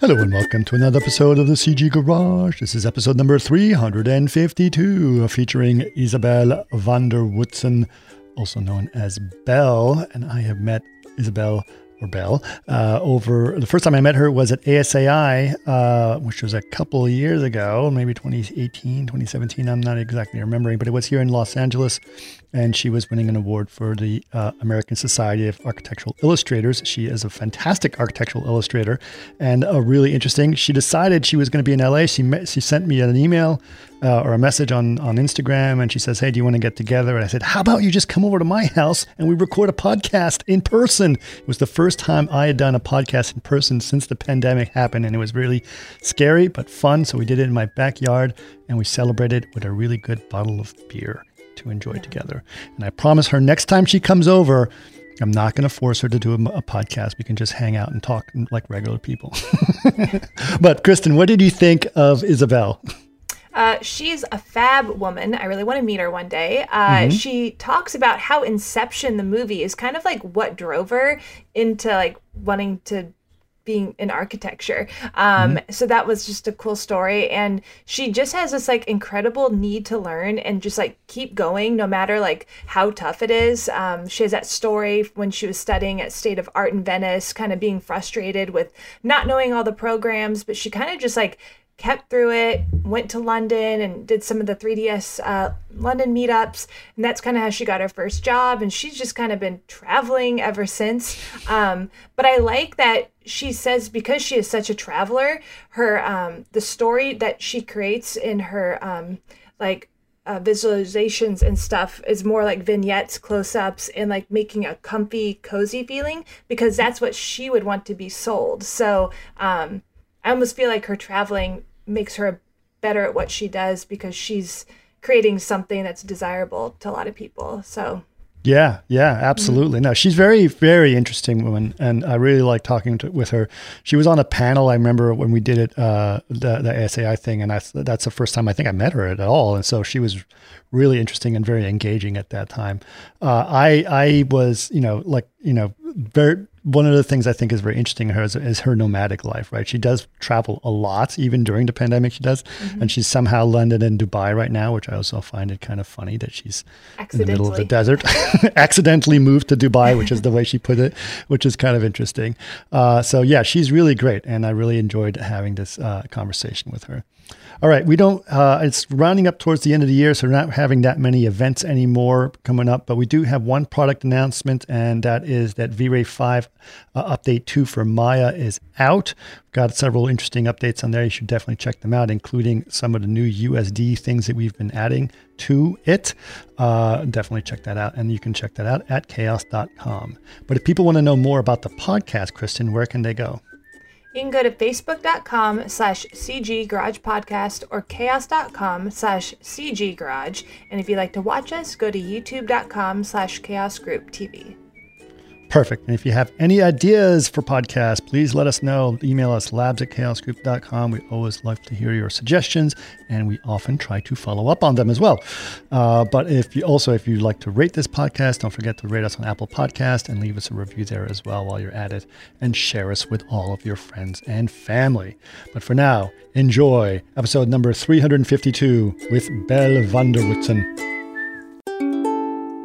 Hello and welcome to another episode of the CG Garage. This is episode number 352, featuring Isabel van der Woodsen, also known as Belle. And I have met Isabel or Belle uh, over the first time I met her was at ASAI, uh, which was a couple years ago, maybe 2018, 2017. I'm not exactly remembering, but it was here in Los Angeles and she was winning an award for the uh, American Society of Architectural Illustrators. She is a fantastic architectural illustrator and a really interesting. She decided she was going to be in LA. She met, she sent me an email uh, or a message on on Instagram, and she says, "Hey, do you want to get together?" And I said, "How about you just come over to my house and we record a podcast in person?" It was the first time I had done a podcast in person since the pandemic happened, and it was really scary but fun. So we did it in my backyard, and we celebrated with a really good bottle of beer to enjoy yeah. together. And I promise her next time she comes over, I'm not going to force her to do a, a, podcast. We can just hang out and talk like regular people. but Kristen, what did you think of Isabel? Uh, she's a fab woman. I really want to meet her one day. Uh, mm-hmm. She talks about how Inception, the movie, is kind of like what drove her into like wanting to being in architecture. Um, mm-hmm. So that was just a cool story. And she just has this like incredible need to learn and just like keep going no matter like how tough it is. Um, she has that story when she was studying at State of Art in Venice, kind of being frustrated with not knowing all the programs, but she kind of just like kept through it, went to London and did some of the 3DS uh, London meetups. And that's kind of how she got her first job. And she's just kind of been traveling ever since. Um, but I like that she says because she is such a traveler, her um, the story that she creates in her um, like uh, visualizations and stuff is more like vignettes, close ups, and like making a comfy, cozy feeling because that's what she would want to be sold. So um, I almost feel like her traveling makes her better at what she does because she's creating something that's desirable to a lot of people. So yeah, yeah, absolutely. No, she's very, very interesting woman, and I really like talking to, with her. She was on a panel. I remember when we did it, uh, the the ASAI thing, and that's that's the first time I think I met her at all. And so she was really interesting and very engaging at that time. Uh, I I was, you know, like you know, very one of the things I think is very interesting in her is, is, her nomadic life, right? She does travel a lot, even during the pandemic, she does. Mm-hmm. And she's somehow landed in Dubai right now, which I also find it kind of funny that she's in the middle of the desert, accidentally moved to Dubai, which is the way she put it, which is kind of interesting. Uh, so, yeah, she's really great. And I really enjoyed having this uh, conversation with her. All right, we don't. Uh, it's rounding up towards the end of the year, so we're not having that many events anymore coming up. But we do have one product announcement, and that is that V-Ray Five uh, update two for Maya is out. We've got several interesting updates on there. You should definitely check them out, including some of the new USD things that we've been adding to it. Uh, definitely check that out, and you can check that out at chaos.com. But if people want to know more about the podcast, Kristen, where can they go? You can go to facebook.com slash CG Garage Podcast or chaos.com slash CG Garage. And if you'd like to watch us, go to youtube.com slash chaos group TV. Perfect. And if you have any ideas for podcasts, please let us know. Email us labs at chaosgroup.com. We always love to hear your suggestions, and we often try to follow up on them as well. Uh, but if you also, if you'd like to rate this podcast, don't forget to rate us on Apple Podcast and leave us a review there as well while you're at it, and share us with all of your friends and family. But for now, enjoy episode number 352 with Belle van der Woodsen.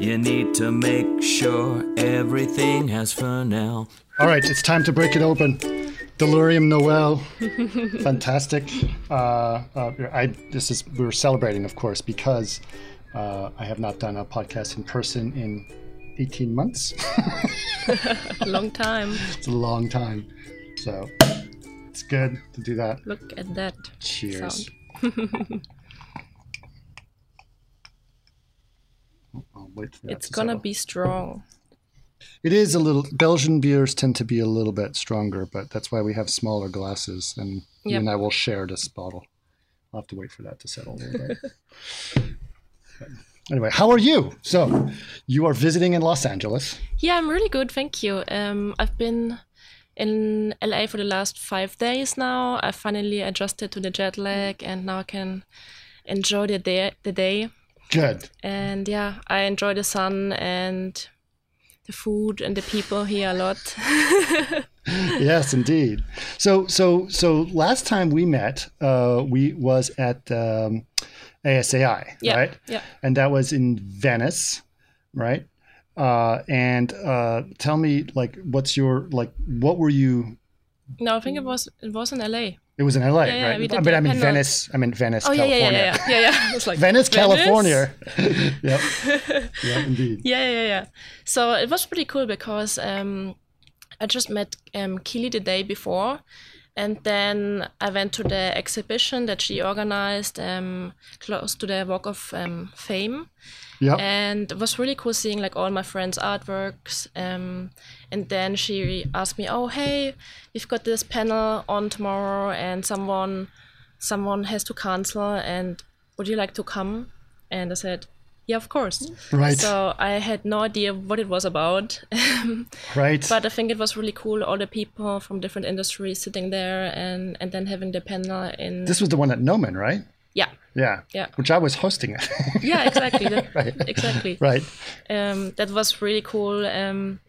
You need to make sure everything has Fresnel. All right, it's time to break it open. Delirium Noel, fantastic. Uh, uh, I this is we're celebrating, of course, because uh, I have not done a podcast in person in 18 months. long time. It's a long time, so it's good to do that. Look at that. Cheers. it's gonna be strong. It is a little. Belgian beers tend to be a little bit stronger, but that's why we have smaller glasses, and you and I will share this bottle. I'll have to wait for that to settle a little bit. Anyway, how are you? So, you are visiting in Los Angeles. Yeah, I'm really good, thank you. Um, I've been in LA for the last five days now. I finally adjusted to the jet lag, and now I can enjoy the day. The day, Good. and yeah, I enjoy the sun and the food and the people here a lot. yes, indeed. So, so, so last time we met, uh, we was at um, ASAI, Yeah, right? yeah. And that was in Venice, right? Uh, and uh, tell me, like, what's your like? What were you? no, I think it was it was in LA. It was in LA, Yeah, yeah, right? did but the I mean panel. Venice. I mean Venice, Oh yeah, yeah, California. yeah, yeah, yeah, yeah. It's like Venice, Venice? California. yep. Yeah, indeed. Yeah, yeah, yeah. So it was pretty cool because um, I just met um, Keely the day before, and then I went to the exhibition that she organized um, close to the Walk of um, Fame, Yep. and it was really cool seeing like all my friends' artworks. Um, and then she asked me, "Oh, hey, we've got this panel on tomorrow, and someone, someone has to cancel, and would you like to come?" And I said, "Yeah, of course." Right. So I had no idea what it was about, right. but I think it was really cool. All the people from different industries sitting there, and and then having the panel in. this was the one at Nomen, right? Yeah, Yeah. Yeah. Which I was hosting it. yeah, exactly, that- Right. exactly. right. um, that was really cool. Um,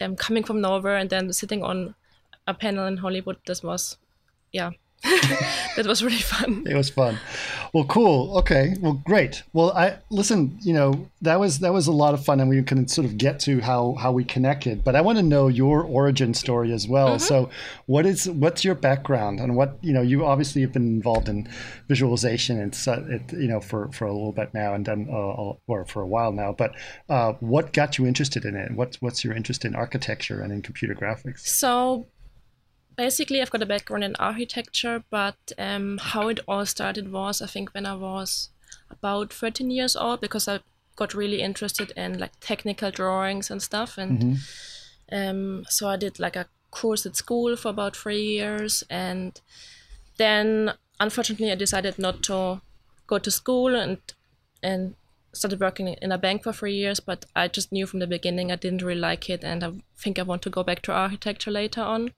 um, coming from nowhere and then sitting on a panel in Hollywood, this was, yeah, that was really fun. It was fun. Well, cool. Okay. Well, great. Well, I listen. You know, that was that was a lot of fun, and we can sort of get to how how we connected. But I want to know your origin story as well. So, what is what's your background, and what you know? You obviously have been involved in visualization and so, it, you know for for a little bit now, and then uh, or for a while now. But uh, what got you interested in it? What's what's your interest in architecture and in computer graphics? So basically, I've got a background in architecture, but um, how it all started was, I think, when I was about 13 years old, because I got really interested in like technical drawings and stuff, and um, so I did like a course at school for about three years, and then unfortunately, I decided not to go to school and and started working in a bank for three years, but I just knew from the beginning I didn't really like it, and I think I want to go back to architecture later on.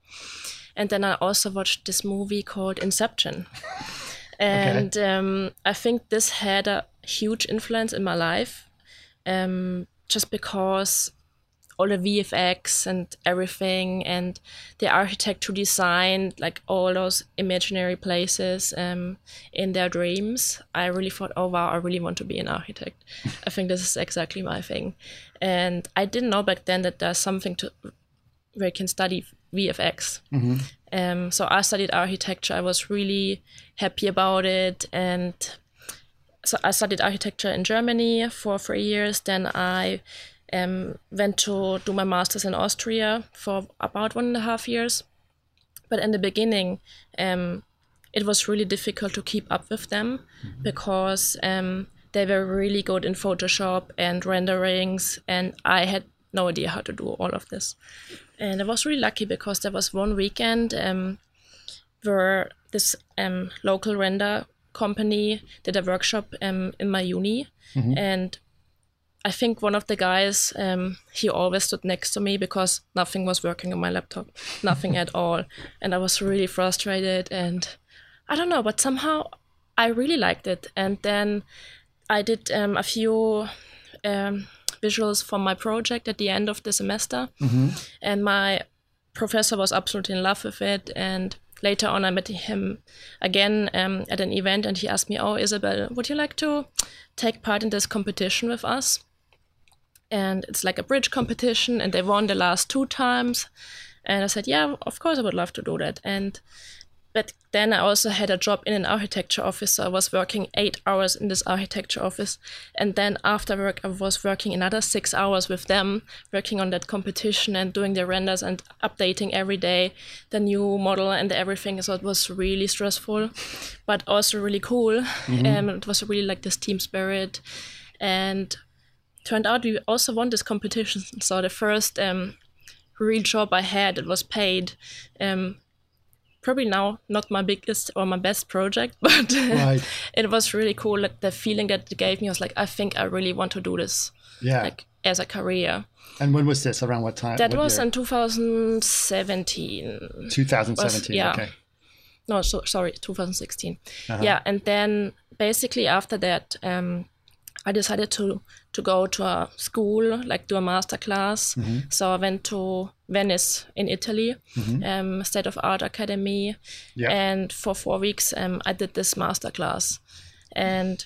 And then I also watched this movie called Inception, and um, I think this had a huge influence in my life, um, just because all the VFX and everything, and the architect who designed like all those imaginary places um, in their dreams. I really thought, oh wow, I really want to be an architect. I think this is exactly my thing, and I didn't know back then that there's something to where you can study VFX. Um, so I studied architecture. I was really happy about it, and so I studied architecture in Germany for three years. Then I um, went to do my master's in Austria for about one and a half years. But in the beginning, um, it was really difficult to keep up with them because um, they were really good in Photoshop and renderings, and I had no idea how to do all of this. And I was really lucky because there was one weekend um, where this um, local render company did a workshop um, in my uni, and I think one of the guys um, he always stood next to me because nothing was working on my laptop, nothing at all, and I was really frustrated. And I don't know, but somehow I really liked it. And then I did um, a few um, visuals for my project at the end of the semester, and my professor was absolutely in love with it. And later on, I met him again um, at an event, and he asked me, "Oh, Isabel, would you like to take part in this competition with us?" And it's like a bridge competition, and they won the last two times. And I said, "Yeah, of course, I would love to do that." And but then I also had a job in an architecture office. So I was working eight hours in this architecture office. And then after work, I was working another six hours with them, working on that competition and doing the renders and updating every day the new model and everything. So it was really stressful, but also really cool. Um, it was really like this team spirit. And turned out we also won this competition. So the first um, real job I had, that was paid. Um, probably now not my biggest or my best project, but Right. it was really cool. Like the feeling that it gave me was like, I think I really want to do this, Yeah. like as a career. and when was this? Around what time? That what was year? in 2017. 2017. yeah. Okay. no so, sorry 2016 Uh-huh. yeah and then basically after that um, i decided to to go to a school like do a master class Mm-hmm. so i went to venice in italy um, state of art academy. Yeah. and for four weeks um, i did this master class and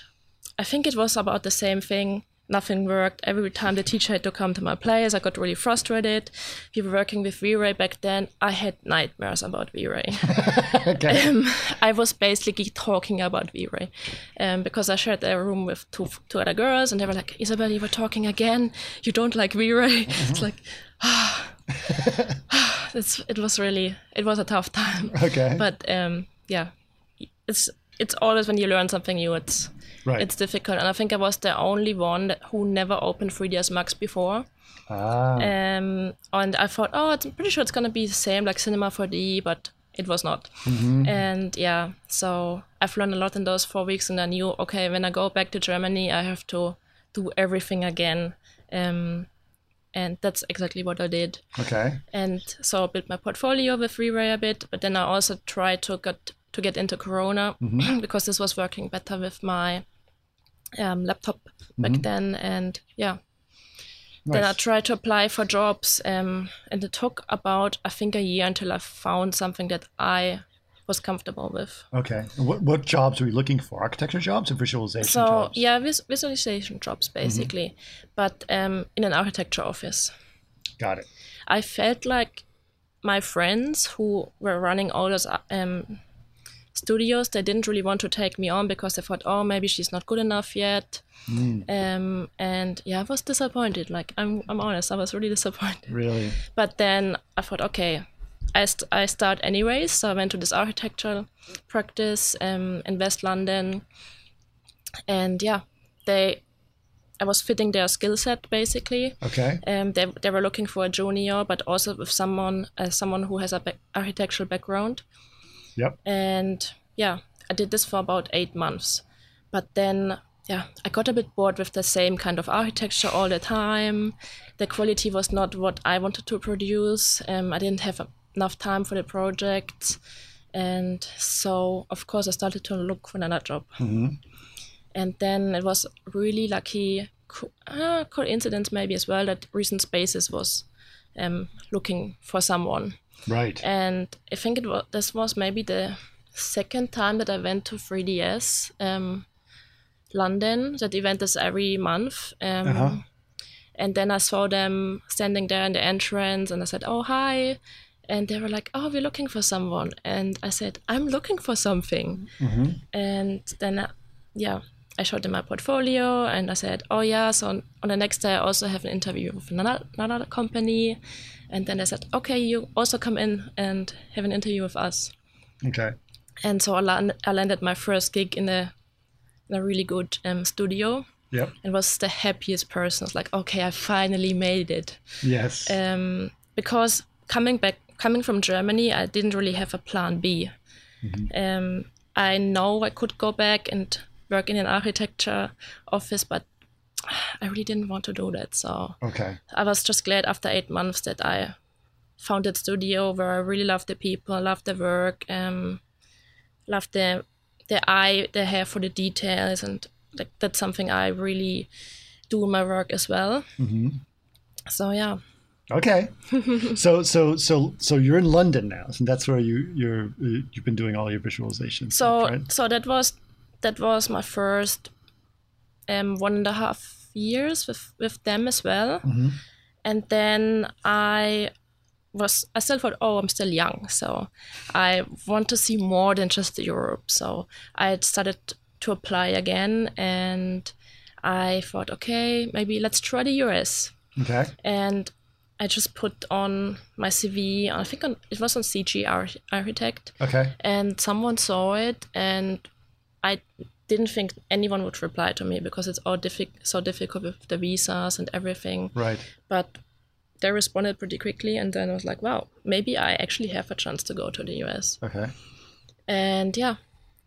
i think it was about the same thing nothing worked every time the teacher had to come to my place i got really frustrated we were working with v-ray back then i had nightmares about v-ray Okay. um, I was basically talking about V-Ray um, because I shared a room with two two other girls, and they were like, "Isabel, you were talking again. You don't like V-Ray." It's like, it's it was really it was a tough time. Okay. But um, yeah, it's it's always when you learn something new, it's Right. it's difficult, and I think I was the only one that, who never opened 3ds Max before. ah. Um, and I thought, oh, it's, I'm pretty sure it's gonna be the same like Cinema 4D, but it was not. And yeah, so I've learned a lot in those four weeks, and I knew, okay, when I go back to Germany, I have to do everything again. Um, and that's exactly what I did. okay. And so I built my portfolio with V-Ray a bit, but then I also tried to get to get into Corona because this was working better with my um, laptop back then. And yeah, then I tried to apply for jobs, um, and it took about I think a year until I found something that I was comfortable with. Okay. What what jobs are we looking for? Architecture jobs or visualization jobs? So jobs? yeah, vis- visualization jobs basically, but um, in an architecture office. Got it. I felt like my friends who were running all those um, studios, they didn't really want to take me on because they thought, oh, maybe she's not good enough yet. Um, and yeah, I was disappointed. Like I'm, I'm honest, I was really disappointed. Really. But then I thought, okay, I, st- I start anyways. So I went to this architectural practice um, in West London, and yeah, they, I was fitting their skill set basically. Okay. Um, they, they were looking for a junior, but also with someone uh, someone who has a back- architectural background. Yep. And yeah, I did this for about eight months, but then yeah, I got a bit bored with the same kind of architecture all the time. The quality was not what I wanted to produce. Um, I didn't have enough time for the project, and so of course I started to look for another job. And then it was really lucky co- uh, coincidence maybe as well that Recent Spaces was um, looking for someone. Right. And I think it was this was maybe the second time that I went to 3DS um, London. That event is every month. Um, Uh-huh. And then I saw them standing there in the entrance, and I said, "Oh hi," and they were like, "Oh, we're looking for someone." And I said, "I'm looking for something." And then, uh, yeah, I showed them my portfolio, and I said, "Oh yeah." So on, on the next day, I also have an interview with another, another company, and then they said, "Okay, you also come in and have an interview with us." Okay. And so I, land, I landed my first gig in a, in a really good um, studio. Yep. and was the happiest person. I was like, okay, I finally made it. Yes. Um, because coming back, coming from Germany, I didn't really have a plan B. Um, I know I could go back and work in an architecture office, but I really didn't want to do that. So okay. I was just glad after eight months that I found that studio where I really loved the people, loved the work, um, loved the the eye they have for the details, and like that's something I really do in my work as well. Mm-hmm. So yeah, Okay. so so so so you're in London now, and that's where you you're you've been doing all your visualizations. so right? so that was that was my first um one and a half years with with them as well, and then I was I still thought, oh, I'm still young, so I want to see more than just Europe. So I had started to apply again, and I thought, okay, maybe let's try the US. Okay. And I just put on my CV. I think on, it was on CG Architect, Okay. and someone saw it, and I didn't think anyone would reply to me because it's all diffi- so difficult with the visas and everything. Right. But they responded pretty quickly, and then I was like, wow, maybe I actually have a chance to go to the US. Okay. And yeah,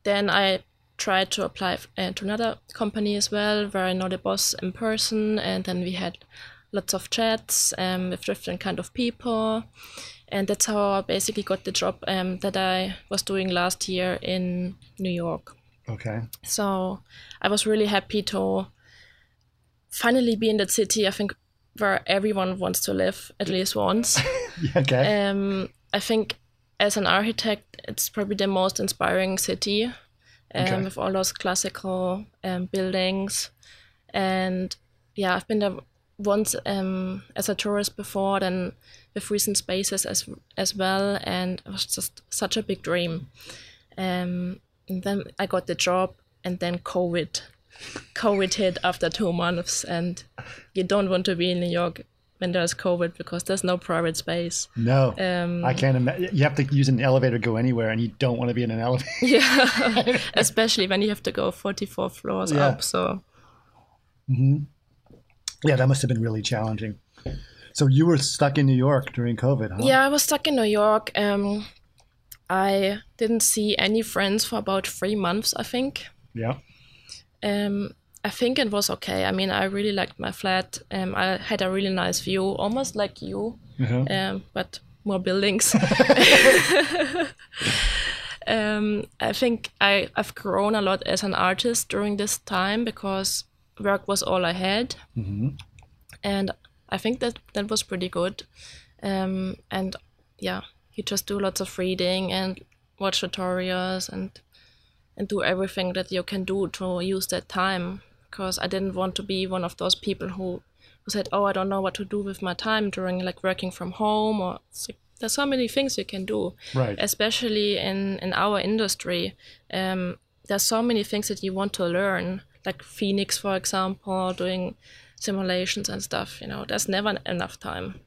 then I tried to apply uh, to another company as well, where I know the boss in person, and then we had lots of chats um, with different kind of people, and that's how I basically got the job um, that I was doing last year in New York. Okay. So I was really happy to finally be in that city. I think where everyone wants to live at least once. okay. Um, I think as an architect, it's probably the most inspiring city um, Okay. with all those classical um, buildings. And yeah, I've been there once um, as a tourist before, then with recent spaces as as well, and it was just such a big dream. Um, and then I got the job, and then COVID, COVID hit after two months, and you don't want to be in New York when there's COVID because there's no private space. no. Um, I can't imagine. You have to use an elevator to go anywhere, and you don't want to be in an elevator. Yeah, especially when you have to go 44 floors Yeah. up. So yeah, that must have been really challenging. So you were stuck in New York during COVID, huh? yeah, I was stuck in New York. Um, I didn't see any friends for about three months, I think. Yeah. Um, I think it was okay. I mean, I really liked my flat. Um, I had a really nice view, almost like you, Uh-huh. um, but more buildings. um, I think I, I've grown a lot as an artist during this time because work was all I had. And I think that that was pretty good. Um, and yeah, you just do lots of reading and watch tutorials and and do everything that you can do to use that time because I didn't want to be one of those people who who said, "Oh, I don't know what to do with my time during like working from home." Or like, there's so many things you can do, Right. especially in in our industry. Um, there's so many things that you want to learn, like Phoenix, for example, doing simulations and stuff. You know, there's never enough time,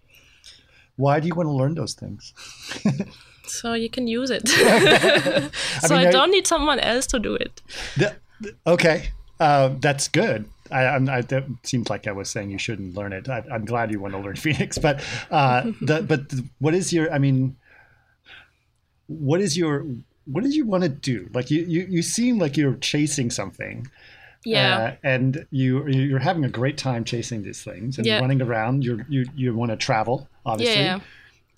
Why do you want to learn those things? so you can use it. so mean, I, don't need someone else to do it. The- okay, uh, that's good. I, I, that seems like I was saying you shouldn't learn it. I, I'm glad you want to learn Phoenix, but uh, the, but the- what is your? I mean, what is your? What did you want to do? Like you, you, you seem like you're chasing something. Yeah. Uh, and you you're having a great time chasing these things and Yeah. running around. You you you want to travel, obviously. yeah.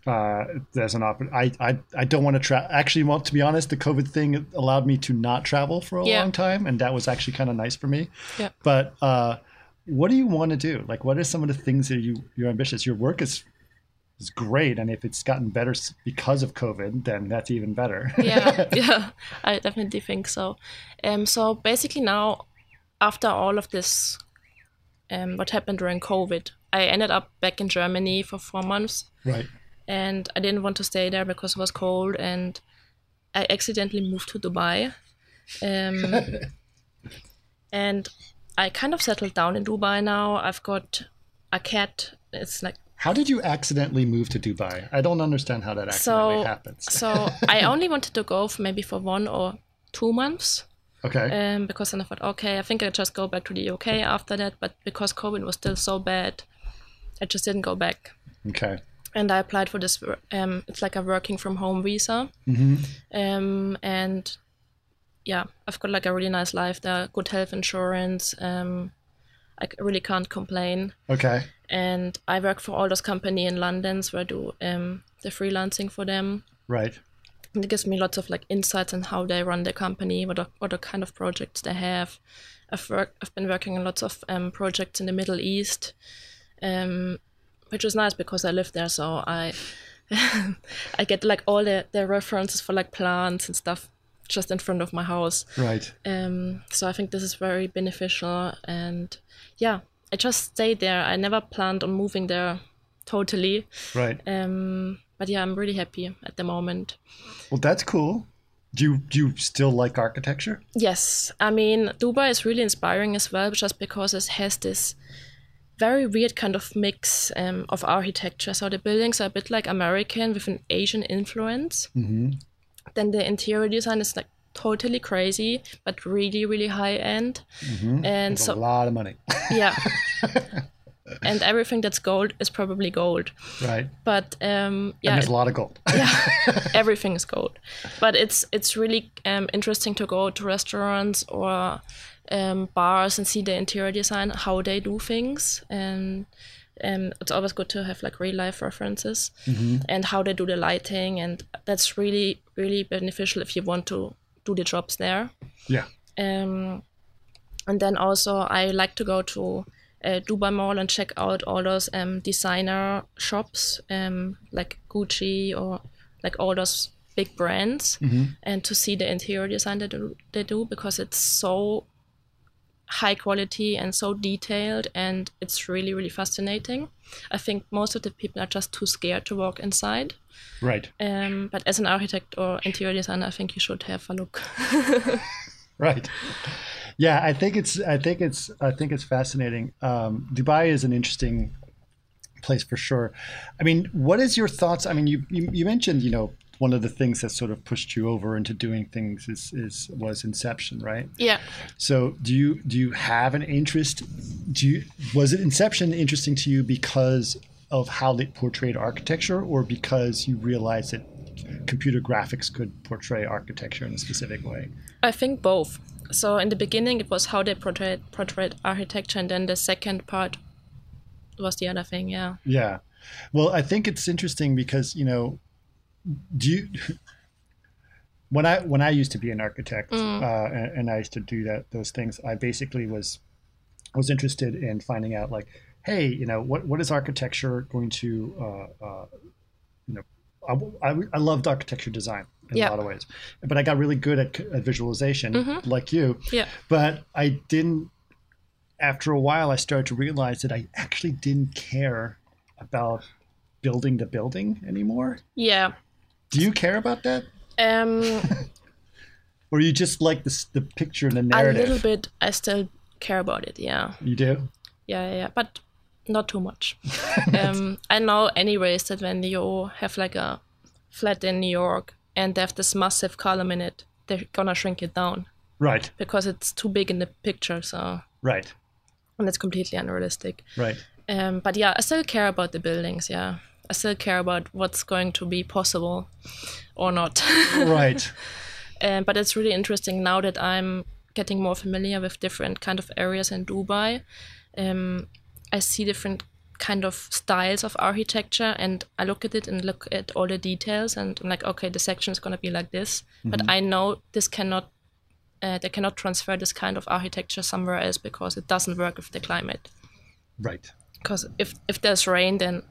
uh, there's an op- I, I I don't want to travel. Actually, well, to be honest, the COVID thing allowed me to not travel for a Yeah. long time, and that was actually kind of nice for me. Yeah. But uh, what do you want to do? Like, what are some of the things that you you're ambitious? Your work is is great, and if it's gotten better because of COVID, then that's even better. yeah, yeah, I definitely think so. Um, so basically now, after all of this, um, what happened during COVID, I ended up back in Germany for four months, right. and I didn't want to stay there because it was cold, and I accidentally moved to Dubai, um, and I kind of settled down in Dubai now. I've got a cat. It's like How did you accidentally move to Dubai? I don't understand how that accidentally so. happens. So I only wanted to go for maybe for one or two months. Okay. um, because then I thought, okay, I think I just go back to the UK after that. But because COVID was still so bad, I just didn't go back. okay. And I applied for this. Um, it's like a working from home visa. Hmm. Um, and yeah, I've got like a really nice life there, good health insurance. Um, I really can't complain. Okay. And I work for all those company in London, so I do um, the freelancing for them. Right. And it gives me lots of like insights on how they run their company, what are, what are kind of projects they have. I've worked, I've been working on lots of um, projects in the Middle East, um, which is nice because I live there, so I I get like all the, the references for like plants and stuff just in front of my house. Right. Um, so I think this is very beneficial, and yeah, I just stayed there. I never planned on moving there totally, Right. um, but yeah, I'm really happy at the moment. Well, that's cool. Do you do you still like architecture? Yes, I mean Dubai is really inspiring as well, just because it has this very weird kind of mix um, of architecture. So the buildings are a bit like American with an Asian influence. Mm-hmm. Then the interior design is like totally crazy, but really, really high end. And It's so a lot of money. yeah. and everything that's gold is probably gold. right. But um, And yeah, there's a lot of gold. Yeah, everything is gold. But it's it's really um, interesting to go to restaurants or um, bars and see the interior design, how they do things, and um, it's always good to have like real life references and how they do the lighting, and that's really really beneficial if you want to do the jobs there. yeah. Um, and then also I like to go to uh, Dubai Mall and check out all those um, designer shops, um, like Gucci or like all those big brands, and to see the interior design that they do because it's so high quality and so detailed, and it's really really fascinating. I think most of the people are just too scared to walk inside. Right. Um, but as an architect or interior designer, I think you should have a look. Right. Yeah, I think it's I think it's I think it's fascinating. Um, Dubai is an interesting place for sure. I mean, what is your thoughts? I mean, you you, you mentioned you know one of the things that sort of pushed you over into doing things is is was Inception, right? yeah. So do you do you have an interest? Do you was it Inception interesting to you because of how they portrayed architecture, or because you realized that computer graphics could portray architecture in a specific way? I think both. So in the beginning, it was how they portrayed portrayed architecture, and then the second part was the other thing. Yeah. Yeah. Well, I think it's interesting because, you know, do you when I when I used to be an architect uh, and, and I used to do that those things, I basically was was interested in finding out like, hey, you know, what what is architecture going to uh, uh, I, I, I loved architecture design in Yeah. a lot of ways, but I got really good at, at visualization, like you. Yeah. But I didn't. After a while, I started to realize that I actually didn't care about building the building anymore. Yeah. Do you care about that, Um, or you just like the the picture and the narrative? a little bit. I still care about it. Yeah. You do. Yeah. Yeah. yeah. But not too much. um, I know, anyways, that when you have like a flat in New York and they have this massive column in it, they're gonna shrink it down Right. because it's too big in the picture. So Right. and it's completely unrealistic. Right. Um, but yeah, I still care about the buildings. Yeah, I still care about what's going to be possible or not. Right. um, but it's really interesting now that I'm getting more familiar with different kind of areas in Dubai. Um, I see different kind of styles of architecture, and I look at it and look at all the details, and I'm like, okay, the section is going to be like this, but I know this cannot. Uh, they cannot transfer this kind of architecture somewhere else because it doesn't work with the climate right. because if if there's rain then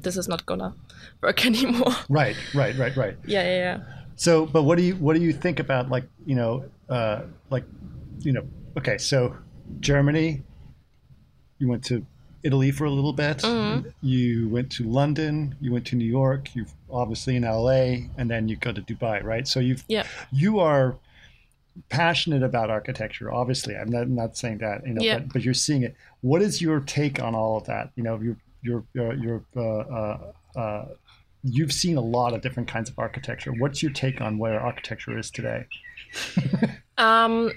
this is not gonna work anymore Right. Right. Right. Right. yeah yeah yeah So, but what do you what do you think about like you know uh, like you know okay so Germany, you went to Italy for a little bit. You went to London. You went to New York. You've obviously in LA, and then you go to Dubai, right? So you've yeah you are passionate about architecture. Obviously, I'm not, not saying that you know, Yeah. but, but you're seeing it. What is your take on all of that? You know, you're you're you're, you're uh, uh, uh, you've seen a lot of different kinds of architecture. What's your take on where architecture is today? um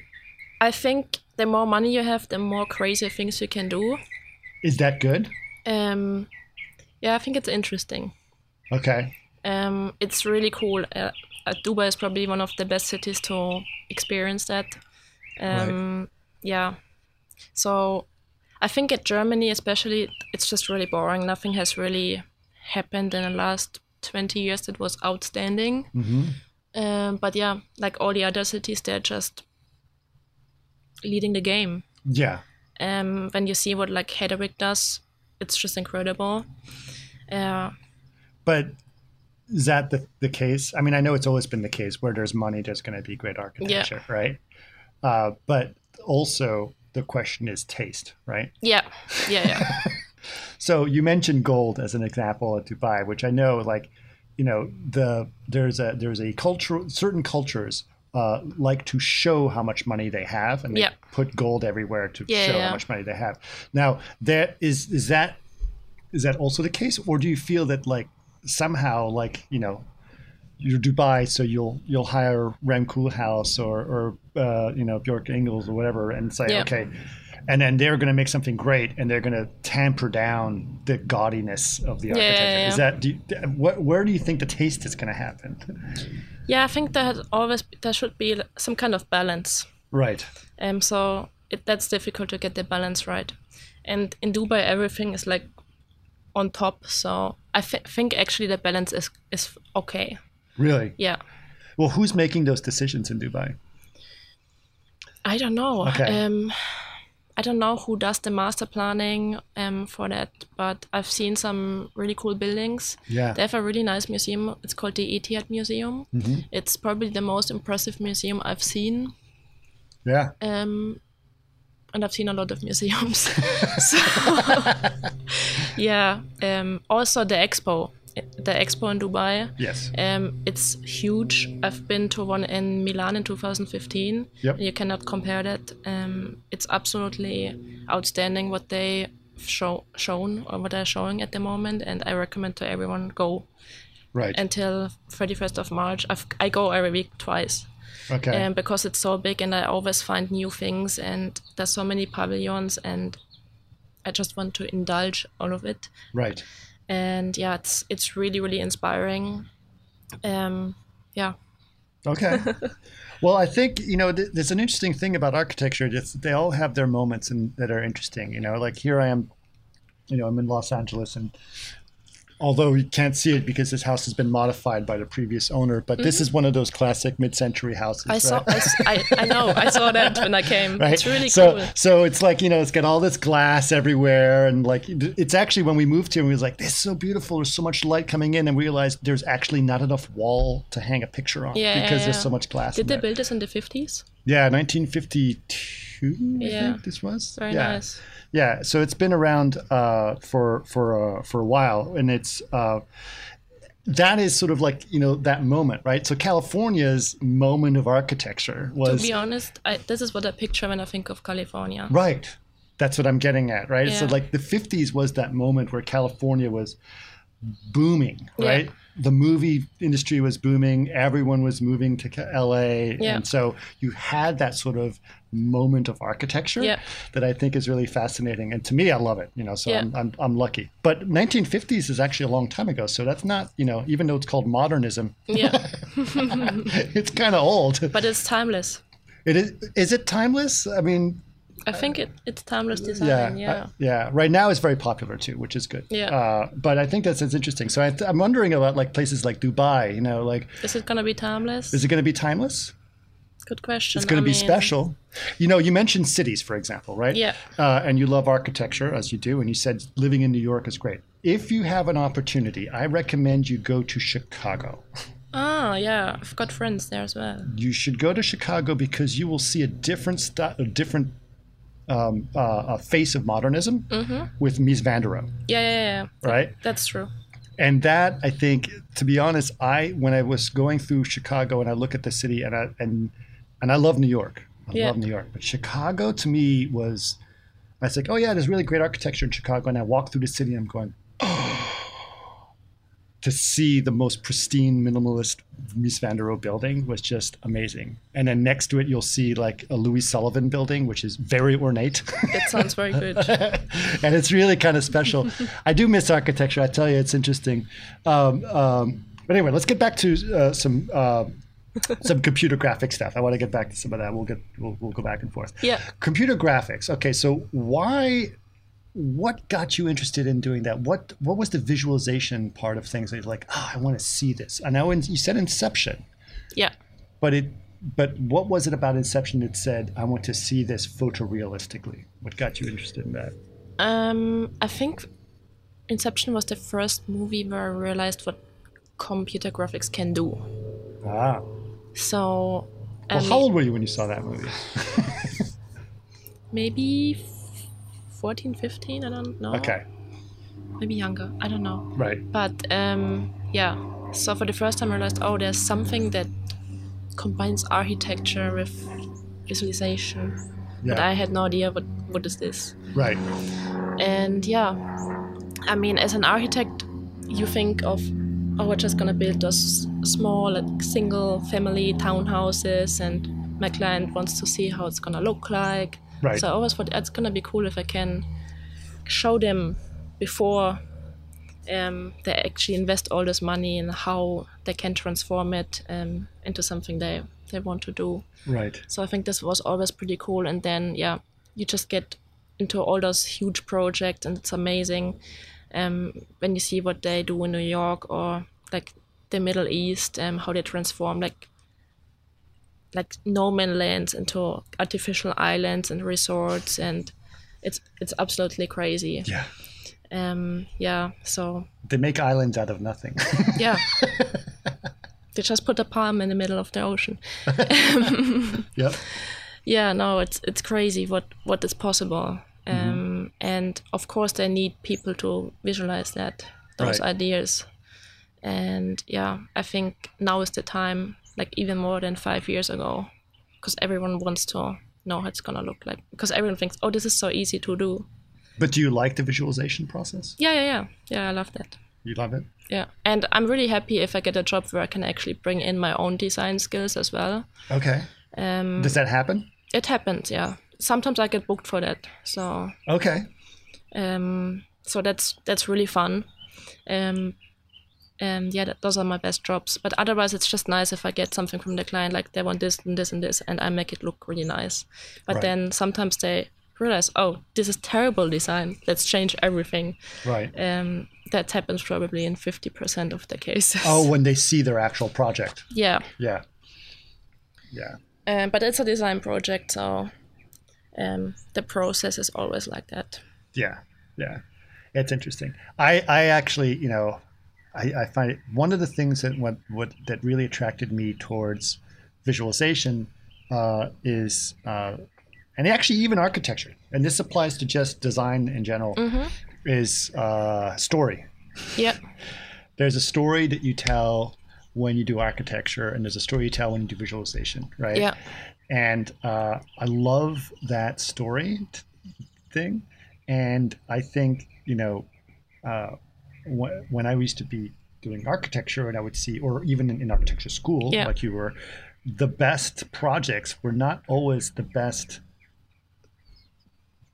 i think the more money you have the more crazy things you can do Is that good? um yeah i think it's interesting Okay. um it's really cool uh, uh, dubai is probably one of the best cities to experience that um yeah so i think at germany especially it's just really boring nothing has really happened in the last 20 years that was outstanding Mm-hmm. um, but yeah like all the other cities they're just leading the game Yeah. Um, when you see what like Heatherwick does it's just incredible uh, But is that the, the case? I mean, I know it's always been the case where there's money, there's going to be great architecture, right? Uh, but also the question is taste, right? yeah yeah yeah So you mentioned gold as an example at Dubai, which I know, like, you know, the there's a there's a culture certain cultures uh, like to show how much money they have, and they Yeah. put gold everywhere to Yeah, show yeah. how much money they have. Now, that is is that is that also the case, or do you feel that like somehow like you know you're Dubai, so you'll you'll hire Rem Koolhaas or or uh, you know Bjarke Ingels or whatever, and say Yeah. okay, and then they're going to make something great, and they're going to tamper down the gaudiness of the yeah, architecture. yeah. Is that do you, what, where do you think the taste is going to happen? Yeah, I think that always there should be some kind of balance. Right. Um, so it, that's difficult to get the balance right. And in Dubai, everything is like on top. So I th- think actually the balance is is okay. Really? Yeah. Well, who's making those decisions in Dubai? I don't know. Okay. Um, I don't know who does the master planning um, for that, but I've seen some really cool buildings. Yeah. They have a really nice museum. It's called the Etihad Museum. Mm-hmm. It's probably the most impressive museum I've seen. Yeah. Um, and I've seen a lot of museums. so, yeah. Um, also, the expo. The expo in Dubai. Yes. Um, it's huge. I've been to one in Milan in 2015. Yep. You cannot compare that. Um, it's absolutely outstanding what they show shown or what they're showing at the moment, and I recommend to everyone go Right. until 31st of March. I've, I go every week twice okay. um, because it's so big, and I always find new things, and there's so many pavilions, and I just want to indulge all of it right. And yeah it's it's really really inspiring um yeah Okay. well, I think you know th- there's an interesting thing about architecture. It's, they all have their moments and that are interesting. You know, like here I am. You know, I'm in Los Angeles, and although you can't see it because this house has been modified by the previous owner, but this mm-hmm. is one of those classic mid-century houses. i saw right? I, s- I, I know i saw that when i came right? it's really so, cool So it's like you know, it's got all this glass everywhere, and like it's actually when we moved here, we was like, "This is so beautiful." There's so much light coming in, and we realized there's actually not enough wall to hang a picture on Yeah, because yeah, there's so much glass. did they there. build this in the 50s Yeah, 1952. I Yeah. think this was very yeah. nice Yeah, so it's been around uh, for for uh, for a while, and it's uh, that is sort of like you know that moment, right? So California's moment of architecture was. to be honest I, this is what i picture when i think of california right. That's what I'm getting at, right? So like the 50s was that moment where California was booming, Yeah. The movie industry was booming. Everyone was moving to LA, Yeah. and so you had that sort of moment of architecture Yeah. that I think is really fascinating. And to me, I love it. You know, so Yeah. I'm, I'm I'm lucky. But 1950s is actually a long time ago, so that's not you know even though it's called modernism, yeah it's kind of old. but it's timeless It is. Is it timeless? I mean, i think it, it's timeless design yeah, yeah, uh, yeah. Right now, it's very popular too, which is good. Yeah. Uh, but I think that's, that's interesting. So I th- I'm wondering about like places like Dubai. You know, like is it gonna be timeless is it going to be timeless? good question It's going to I be mean, special. You know, you mentioned cities, for example, right? Yeah. Uh, and you love architecture, as you do, and you said living in New York is great. If you have an opportunity, I recommend you go to Chicago. ah yeah i've got friends there as well You should go to Chicago because you will see a different st- a different um, uh, a face of modernism Mm-hmm. with Mies van der Rohe, yeah yeah yeah right? that's true and that I think, to be honest, I when I was going through Chicago and I look at the city and I and and I love New York, I Yeah. love New York, but Chicago to me was, I was like, oh yeah, there's really great architecture in Chicago, and I walk through the city and I'm going, to see the most pristine minimalist Mies van der Rohe building was just amazing, and then next to it you'll see like a Louis Sullivan building, which is very ornate. that sounds very good and it's really kind of special. I do miss architecture. I tell you, it's interesting. Um, um, but anyway, let's get back to uh, some uh, some computer graphic stuff. I want to get back to some of that. We'll get we'll, we'll go back and forth. Yeah. Computer graphics. Okay, so why? What got you interested in doing that? What What was the visualization part of things? That you're like, oh, I want to see this. I know you said Inception, yeah but it. But what was it about Inception that said, I want to see this photorealistically? What got you interested in that? Um, I think Inception was the first movie where I realized what computer graphics can do. Ah. So, Well, um, how old were you when you saw that movie? maybe 14, 15, I don't know. Okay, Maybe younger, I don't know. right. But um, yeah, so for the first time I realized, oh, there's something that combines architecture with visualization. Yeah. But I had no idea what, what is this. Right. And yeah, I mean, as an architect, you think of oh, we're just gonna build those small, like, single family townhouses, and my client wants to see how it's gonna look like. Right. So I always thought it's gonna be cool if I can show them before um, they actually invest all this money and how they can transform it um, into something they they want to do. Right. So I think this was always pretty cool. And then yeah, you just get into all those huge projects, and it's amazing um, when you see what they do in New York or like the Middle East, um, how they transform like like no man lands into artificial islands and resorts, and it's it's absolutely crazy. Yeah. Um, yeah. So They make islands out of nothing. yeah. they just put a palm in the middle of the ocean. yeah yeah no it's it's crazy what what is possible um Mm-hmm. and of course they need people to visualize that those Right. ideas and yeah i think now is the time like even more than five years ago because everyone wants to know how it's gonna look like because everyone thinks oh this is so easy to do But do you like the visualization process? yeah yeah yeah yeah i love that You love it? yeah and i'm really happy if i get a job where i can actually bring in my own design skills as well Okay. um Does that happen? it happens yeah sometimes i get booked for that so Okay. um, so that's that's really fun um, and yeah that, those are my best jobs but otherwise it's just nice if i get something from the client like they want this and this and this and i make it look really nice but Right. then sometimes they realize oh this is terrible design let's change everything Right. um, that happens probably in 50% of the cases Oh, when they see their actual project. yeah Yeah. Yeah. um, but it's a design project so um, the process is always like that Yeah, yeah, it's interesting. I, I actually, you know, I, I find it one of the things that what, what that really attracted me towards visualization uh, is, uh, and actually even architecture, and this applies to just design in general, is uh, story. yeah There's a story that you tell when you do architecture, and there's a story you tell when you do visualization, right? yeah and uh, I love that story t- thing. And I think you know, uh, when I used to be doing architecture, and I would see, or even in, in architecture school, Yeah. like you were, the best projects were not always the best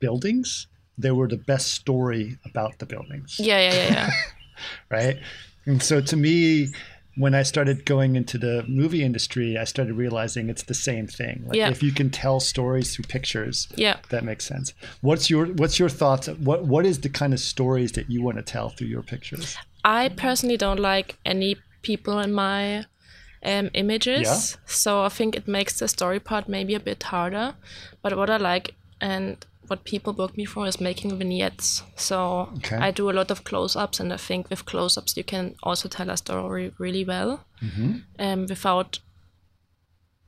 buildings. They were the best story about the buildings yeah yeah yeah yeah right? And so to me, when I started going into the movie industry, I started realizing it's the same thing. Like Yeah. if you can tell stories through pictures, yeah that makes sense. What's your what's your thoughts? What what is the kind of stories that you want to tell through your pictures? I personally don't like any people in my um, images. Yeah. So I think it makes the story part maybe a bit harder. But what I like and what people book me for is making vignettes. So Okay. I do a lot of close ups, and I think with close ups, you can also tell a story really well um, without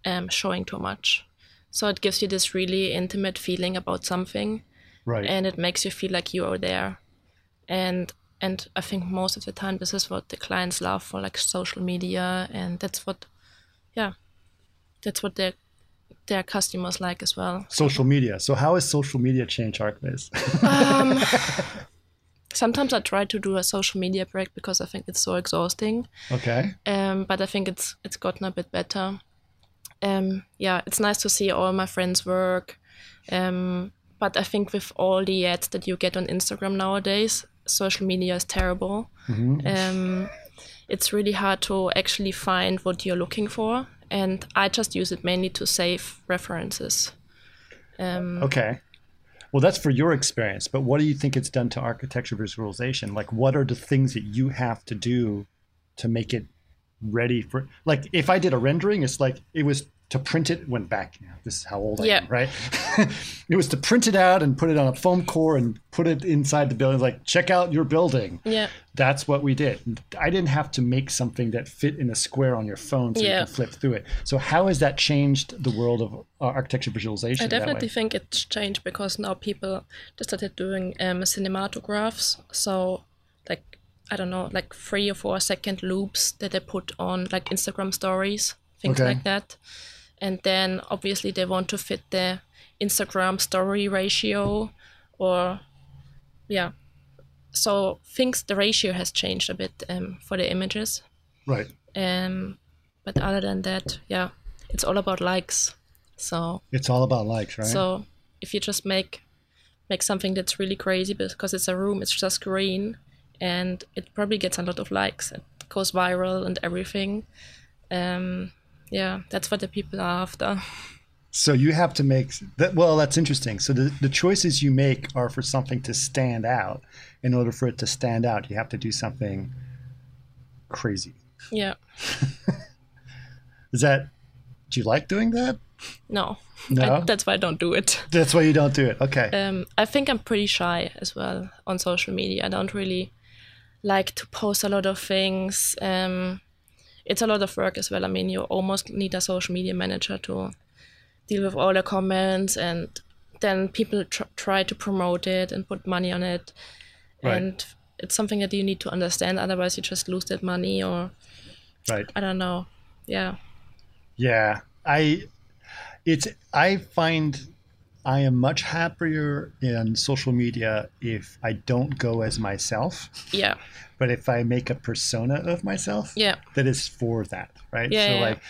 um, showing too much. So it gives you this really intimate feeling about something Right. and it makes you feel like you are there and and i think most of the time this is what the clients love for like social media and that's what yeah that's what their their customers like as well social media. So how has social media changed ArcViz? sometimes i try to do a social media break because i think it's so exhausting okay. um, but i think it's it's gotten a bit better um, yeah it's nice to see all my friends work um, but i think with all the ads that you get on instagram nowadays social media is terrible Mhm. um, it's really hard to actually find what you're looking for and i just use it mainly to save references um, Okay. Well, that's for your experience, but what do you think it's done to architecture visualization? Like, what are the things that you have to do to make it ready for? Like, if I did a rendering, it's like it was to print it. Went back. You know, this is how old I am, right? it was to print it out and put it on a foam core and put it inside the building. Like, check out your building. yeah That's what we did. I didn't have to make something that fit in a square on your phone so you can flip through it. So, how has that changed the world of uh, architecture visualization? I definitely think it's changed because now people just started doing um, cinematographs. So, like, I don't know, like three or four second loops that they put on like Instagram stories, things Okay. like that. And then obviously they want to fit the Instagram story ratio or, yeah. So, things, the ratio has changed a bit um, for the images. Right. Um, but other than that, yeah, it's all about likes. So It's all about likes, right? so if you just make make something that's really crazy because it's a room, it's just green, and it probably gets a lot of likes. It goes viral and everything. Um, yeah, that's what the people are after. So you have to make that. Well, that's interesting. So the, the choices you make are for something to stand out. In order for it to stand out, you have to do something crazy. Yeah. Is that? Do you like doing that? No. No? I, that's why I don't do it. That's why you don't do it. Okay. Um, I think I'm pretty shy as well on social media. I don't really like to post a lot of things. Um, it's a lot of work as well. I mean, you almost need a social media manager to deal with all the comments, and then people tr- try to promote it and put money on it. Right. And it's something that you need to understand. Otherwise, you just lose that money, or right. I don't know. Yeah. Yeah. I. It's. I find. I am much happier in social media if I don't go as myself, Yeah. but if I make a persona of myself. Yeah. that is for that, right? Yeah, so yeah, like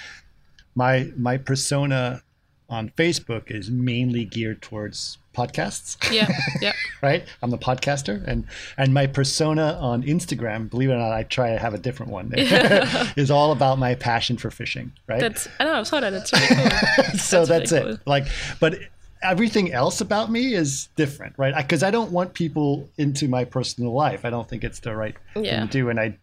my my persona on Facebook is mainly geared towards podcasts. Yeah. Yeah. right? I'm the podcaster and and my persona on Instagram, believe it or not, I try to have a different one. is all about my passion for fishing, right? That's I don't know. I saw that. It's really cool. so that's, that's really it. cool. Like but everything else about me is different, right? Because I don't want people into my personal life. I don't think it's the right thing to do, and I,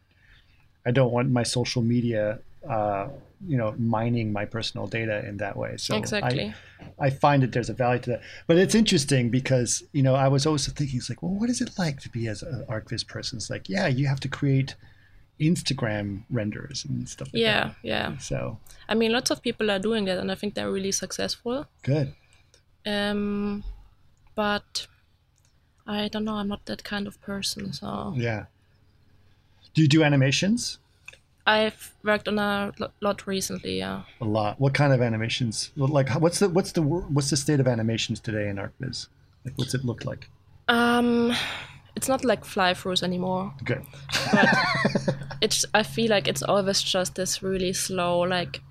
I don't want my social media, uh, you know, mining my personal data in that way. So Exactly. I, I find that there's a value to that. But it's interesting because you know I was always thinking, it's like, well, what is it like to be as an ArcViz person? It's like, yeah, you have to create Instagram renders and stuff. Like Yeah. That. Yeah. So I mean, lots of people are doing that, and I think they're really successful. good. Um, but I don't know. I'm not that kind of person. So Yeah. Do you do animations? I've worked on a lot recently. Yeah. A lot. What kind of animations? Like, what's the what's the what's the state of animations today in ArcViz? Like, what's it look like? Um, it's not like fly throughs anymore. Good. But it's. I feel like it's always just this really slow, like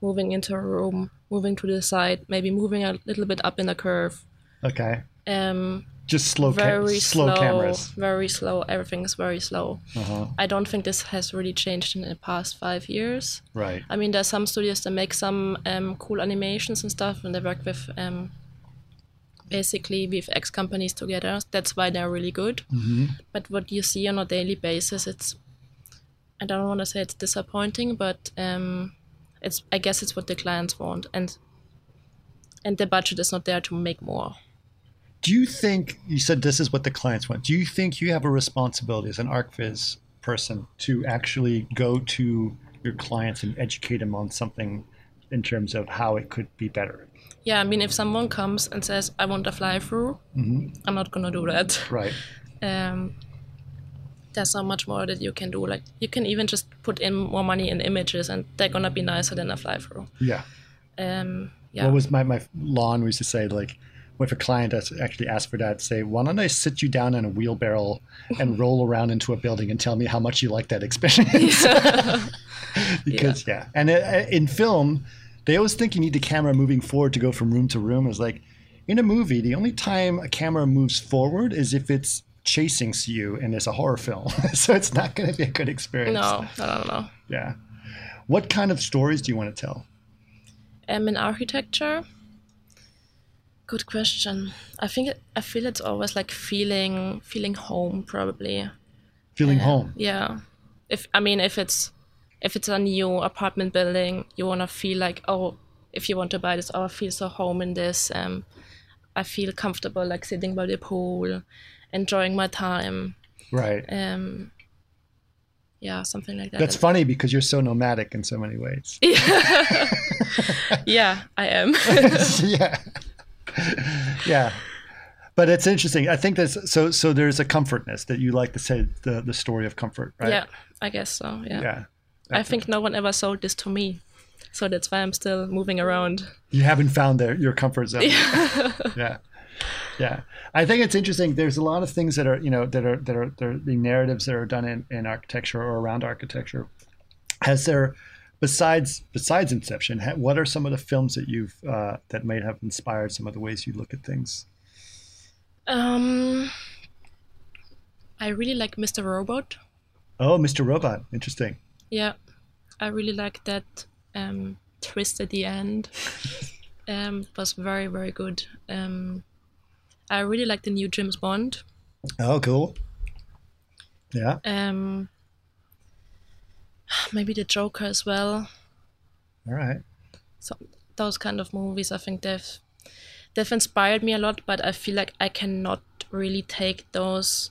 moving into a room, moving to the side, maybe moving a little bit up in a curve. Okay. Um, Just slow, ca- very slow, slow, cameras. very slow. Everything is very slow. Uh-huh. I don't think this has really changed in the past five years. Right. I mean, there's some studios that make some um, cool animations and stuff, and they work with um, basically VFX companies together. That's why they're really good. Mm-hmm. But what you see on a daily basis, it's I don't want to say it's disappointing, but um, it's I guess it's what the clients want, and and the budget is not there to make more. Do you think you said this is what the clients want? Do you think you have a responsibility as an ArcViz person to actually go to your clients and educate them on something in terms of how it could be better? Yeah, I mean, if someone comes and says I want a fly through, I'm not gonna do that. Right. um, there's so much more that you can do. Like you can even just put in more money in images, and they're gonna be nicer than a fly through. Yeah. Um, yeah, What was my, my lawn we used to say like if a client actually asked for that, say, why don't I sit you down in a wheelbarrow and roll around into a building and tell me how much you like that experience? because yeah, and uh, in film, they always think you need the camera moving forward to go from room to room. Is like in a movie, the only time a camera moves forward is if it's chasing you and it's a horror film, so it's not going to be a good experience. no, no, no, no. Yeah. What kind of stories do you want to tell? Um, in architecture, good question. I think it, I feel it's always like feeling feeling home, probably. Feeling home. Yeah. If I mean, if it's if it's a new apartment building, you wanna feel like oh, if you want to buy this, oh, I feel so home in this. Um, I feel comfortable like sitting by the pool, enjoying my time. Right. Um, yeah, something like that. That's funny because you're so nomadic in so many ways. yeah, I am. yeah. Yeah. But it's interesting. I think there's so so there's a comfortness that you like to say the the story of comfort, right? Yeah, I guess so. Yeah. Yeah. I think no one ever sold this to me, so that's why I'm still moving around. You haven't found their your comfort zone. yeah. Yeah. I think it's interesting. There's a lot of things that are, you know, that are that are, that are the narratives that are done in, in architecture or around architecture has there besides besides Inception, ha- what are some of the films that you've uh, that might have inspired some of the ways you look at things? Um, I really like Mr. Robot. Oh, Mr. Robot, interesting. Yeah, I really like that um, twist at the end. um, was very very good. Um, I really like the new James Bond. Oh, cool. Yeah. Um, maybe the Joker as well. All right. So those kind of movies, I think they've they've inspired me a lot. But I feel like I cannot really take those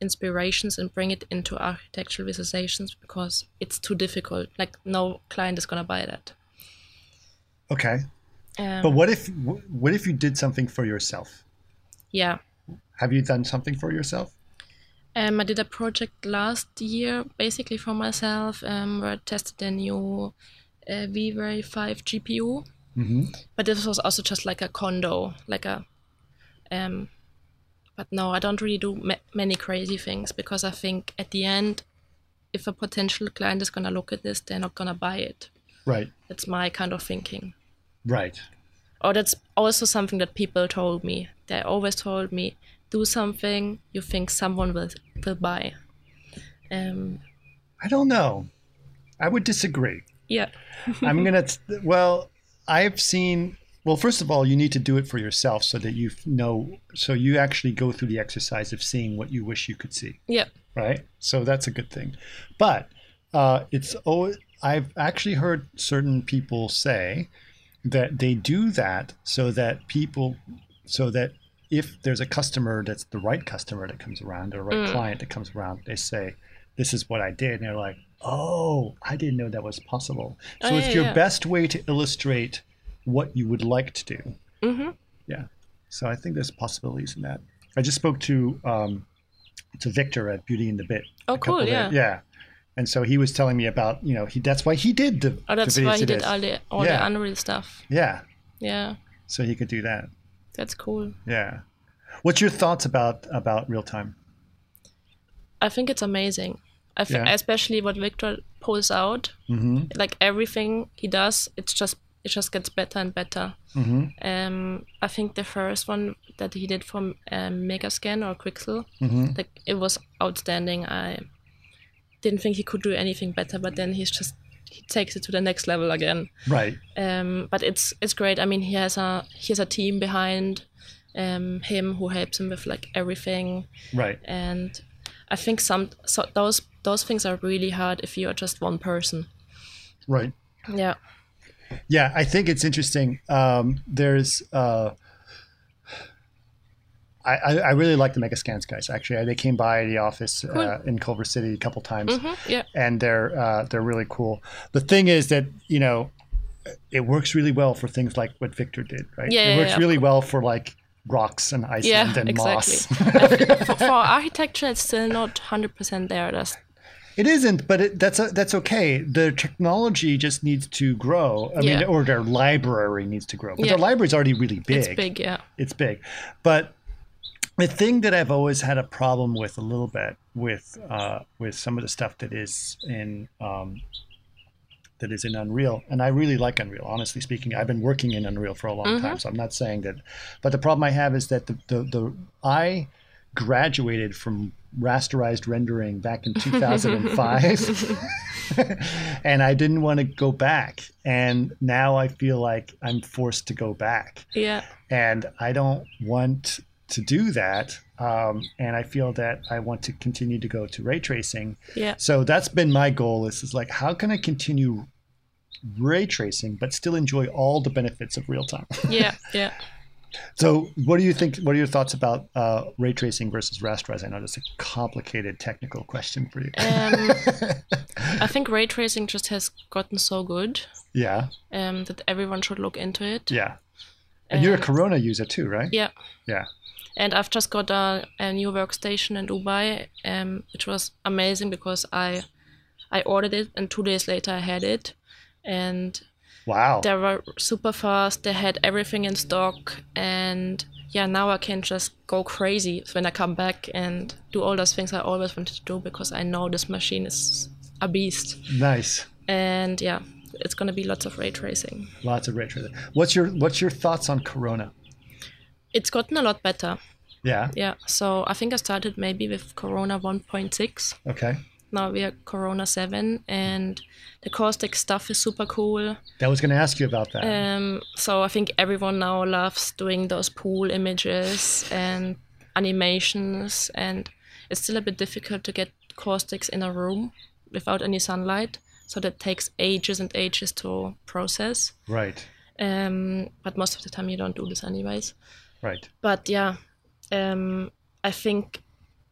inspirations and bring it into architectural visualizations because it's too difficult. Like no client is gonna buy that. Okay. Um, But what if what if you did something for yourself? yeah. Have you done something for yourself? Um, I did a project last year, basically for myself, um, where I tested a new uh, V-Ray 5 GPU. Mm-hmm. But this was also just like a condo, like a. Um, but no, I don't really do ma- many crazy things because I think at the end, if a potential client is gonna look at this, they're not gonna buy it. Right. That's my kind of thinking. Right. Or that's also something that people told me. They always told me, do something you think someone will will buy. Um, I don't know. I would disagree. yeah. I'm gonna. Well, I've seen. Well, first of all, you need to do it for yourself so that you know. So you actually go through the exercise of seeing what you wish you could see, Yeah. right? So that's a good thing. But uh, it's oh, I've actually heard certain people say that they do that so that people, so that if there's a customer that's the right customer that comes around, or right client that comes around, they say, "This is what I did," and they're like, "Oh, I didn't know that was possible." So Oh, it's your yeah. best way to illustrate what you would like to do. Mm-hmm. Yeah. So I think there's possibilities in that. I just spoke to um, to Victor at Beauty and the Bit. Oh, cool, of- yeah. yeah. And so he was telling me about you know he that's why he did the Oh, that's the why he did all the all Yeah. the Unreal stuff. yeah Yeah, so he could do that that's cool. yeah. What's your thoughts about about real time? I think it's amazing. I think Yeah. especially what Victor pulls out, Mm-hmm. like everything he does, it's just it just gets better and better. Mm-hmm. Um, I think the first one that he did from um, Megascan or Quixel, Mm-hmm. like it was outstanding. I didn't think he could do anything better, but then he's just he takes it to the next level again. Right. Um, but it's it's great. I mean, he has a he has a team behind um, him who helps him with like everything, Right. and I think some so those those things are really hard if you are just one person. Right. Yeah. Yeah, I think it's interesting. Um, there's, uh, I, I really like the Megascans guys. Actually, they came by the office uh, in Culver City a couple times, Mhm, Yeah. and they're uh, they're really cool. The thing is that you know, it works really well for things like what Victor did, right? Yeah, it yeah, works yeah. really well for like rocks and Iceland Yeah. and Exactly. moss. for, for architecture, it's still not hundred percent there. That's It isn't, but it, that's a, that's okay. The technology just needs to grow. I mean, or their library needs to grow. But Yeah. their library's already really big. it's big. Yeah. It's big. But the thing that I've always had a problem with a little bit with uh, with some of the stuff that is in um, that is in Unreal, and I really like Unreal. Honestly speaking, I've been working in Unreal for a long time, so I'm not saying that. But the problem I have is that the the, the I graduated from rasterized rendering back in 2005 and I didn't want to go back and now I feel like I'm forced to go back Yeah. and I don't want to do that. Um, and I feel that I want to continue to go to ray tracing. Yeah. So that's been my goal. Is is like how can I continue ray tracing but still enjoy all the benefits of real time? Yeah. Yeah. So what do you think? What are your thoughts about uh, ray tracing versus rasterize? I know that's a complicated technical question for you. Um, I think ray tracing just has gotten so good yeah, um, that everyone should look into it. yeah. And you're a Corona user too, right? Yeah. Yeah. And I've just got a, a new workstation in Dubai, um, which was amazing because I I ordered it and two days later I had it, and Wow. they were super fast. They had everything in stock, and yeah, now I can just go crazy when I come back and do all those things I always wanted to do because I know this machine is a beast. Nice. and yeah, it's gonna be lots of ray tracing. Lots of ray tracing. What's your What's your thoughts on Corona? It's gotten a lot better. Yeah. Yeah, so I think I started maybe with Corona 1.6. Okay. Now we are Corona 7, and the caustic stuff is super cool. That was going to ask you about that. Um, so I think everyone now loves doing those pool images and animations, and it's still a bit difficult to get caustics in a room without any sunlight. So that takes ages and ages to process. right. Um, but most of the time you don't do this anyways. Right. But yeah, um, I think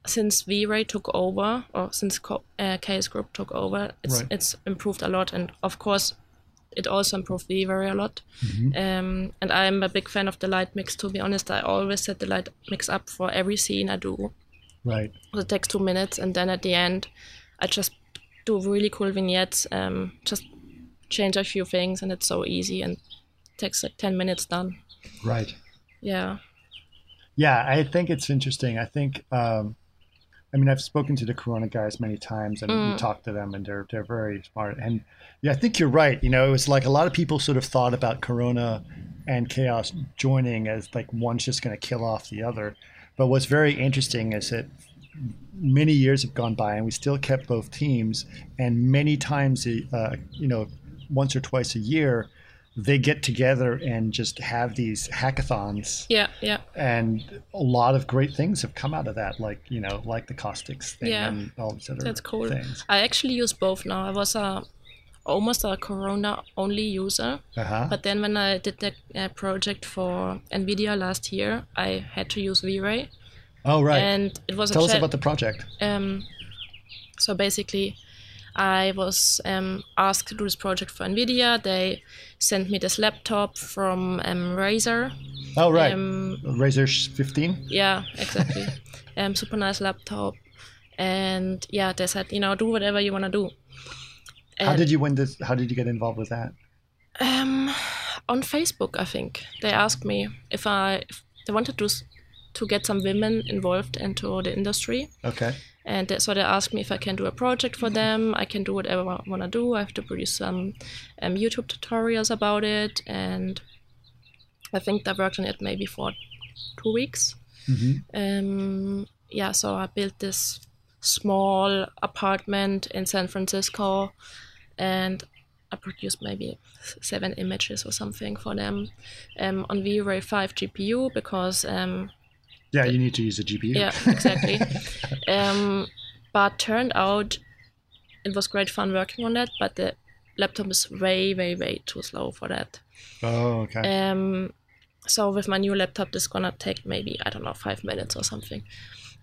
since V-Ray took over, or since Co- uh, Chaos Group took over, it's Right. it's improved a lot, and of course, it also improved V-Ray a lot. Um, and I'm a big fan of the light mix. To be honest, I always set the light mix up for every scene I do. Right. It takes two minutes, and then at the end, I just do really cool vignettes. Um, just change a few things, and it's so easy and takes like ten minutes done. Right. Yeah. Yeah, I think it's interesting. I think, um, I mean, I've spoken to the Corona guys many times, and we talked to them, and they're they're very smart. And yeah, I think you're right. You know, it was like a lot of people sort of thought about Corona and Chaos joining as like one's just going to kill off the other. But what's very interesting is that many years have gone by, and we still kept both teams. And many times, uh, you know, once or twice a year, they get together and just have these hackathons Yeah. Yeah. and a lot of great things have come out of that like you know like the caustics thing Yeah. and all these other That's cool. things I actually use both now. I was a almost a Corona only user, uh-huh but then when I did the uh, project for Nvidia last year, I had to use V-Ray, oh right and it was tell a us cha- about the project um, so basically, I was um, asked to do this project for Nvidia. They sent me this laptop from um, Razer. oh right Um, Razer 15 Yeah, exactly. um, super nice laptop, and yeah, they said, you know, do whatever you want to do. how did you win this how did you get involved with that Um, on Facebook, I think they asked me if I if they wanted to to get some women involved into the industry, okay and they, so they asked me if I can do a project for them. I can do whatever I want to do. I have to produce some um, YouTube tutorials about it, and I think I worked on it maybe for two weeks. Mhm. Um, yeah, so I built this small apartment in San Francisco, and I produced maybe seven images or something for them um, on V-Ray 5 GPU because um, yeah you need to use a gpu yeah, exactly. um, but turned out it was great fun working on that, but the laptop is way, way, way too slow for that. oh okay Um, so with my new laptop, this gonna take maybe I don't know five minutes or something.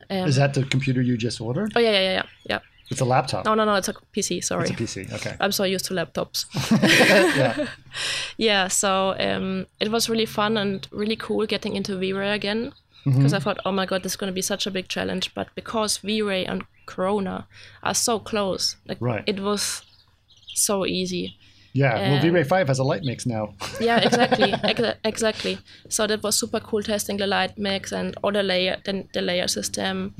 Um, is that the computer you just ordered oh yeah, yeah, yeah, yeah, yeah. it's a laptop No, no, no, it's a PC. Sorry, it's a pc okay I'm so used to laptops. yeah yeah, so um, it was really fun and really cool getting into V-Ray again Mm-hmm. because I thought, oh my god, this is going to be such a big challenge. But because V-Ray and Corona are so close, like Right. it was so easy. yeah well v-ray 5 has a light mix now Yeah, exactly, exa- exactly. So that was super cool testing the light mix and all the layer, the, the layer system.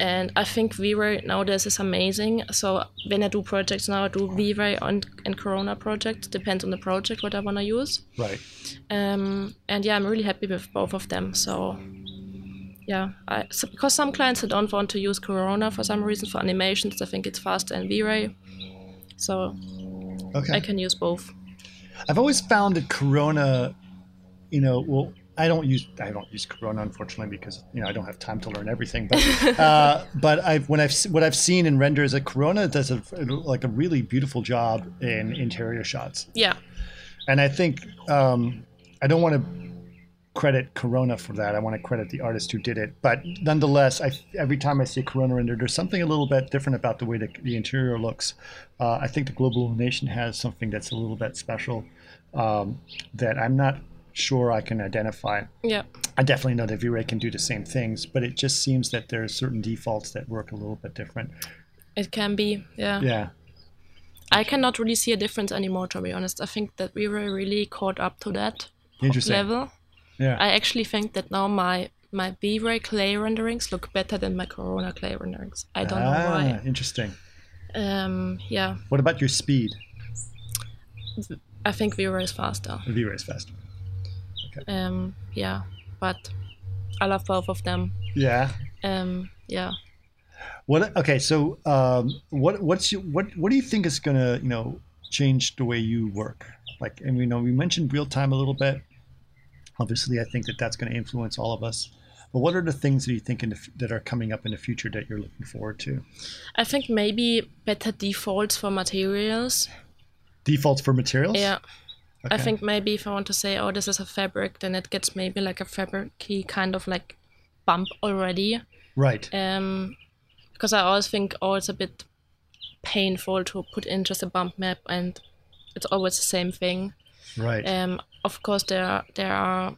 And I think V-Ray nowadays is amazing. So when I do projects now, I do V-Ray and, and Corona projects. Depends on the project what I want to use. right Um, and yeah, I'm really happy with both of them. So yeah, I, so because some clients don't want to use Corona for some reason for animations, I think it's faster in V-Ray. So okay I can use both. I've always found that Corona, you know, well, I don't use I don't use Corona unfortunately because you know I don't have time to learn everything. But uh, but I've when I've what I've seen in render renders that Corona does a like a really beautiful job in interior shots, Yeah, and I think um, I don't want to credit Corona for that. I want to credit the artist who did it. But nonetheless, I, every time I see Corona render, there's something a little bit different about the way the, the interior looks. Uh, I think the Global Illumination has something that's a little bit special um, that I'm not sure I can identify. yeah. I definitely know that V-Ray can do the same things, but it just seems that there are certain defaults that work a little bit different. It can be, yeah. Yeah. I cannot really see a difference anymore, to be honest. I think that we were really caught up to that Interesting. level. Yeah. I actually think that now my my V-Ray clay renderings look better than my Corona clay renderings. I don't know ah, why. interesting. Um, yeah, What about your speed? I think V-Ray is faster. V-Ray is faster. Um, yeah, but I love both of them. Yeah. Um, yeah. What? Okay. So, um, what? What's your, what? What do you think is gonna, you know, change the way you work? Like, and we know we mentioned real time a little bit. Obviously, I think that that's going to influence all of us. But what are the things that you think in the, f- that are coming up in the future that you're looking forward to? I think maybe better defaults for materials. Defaults for materials. Yeah. I think maybe if I want to say, oh, this is a fabric, then it gets maybe like a fabricy kind of like bump already. Right. Um, because I always think, oh, it's a bit painful to put in just a bump map, and it's always the same thing. Right. Um, of course, there are, there are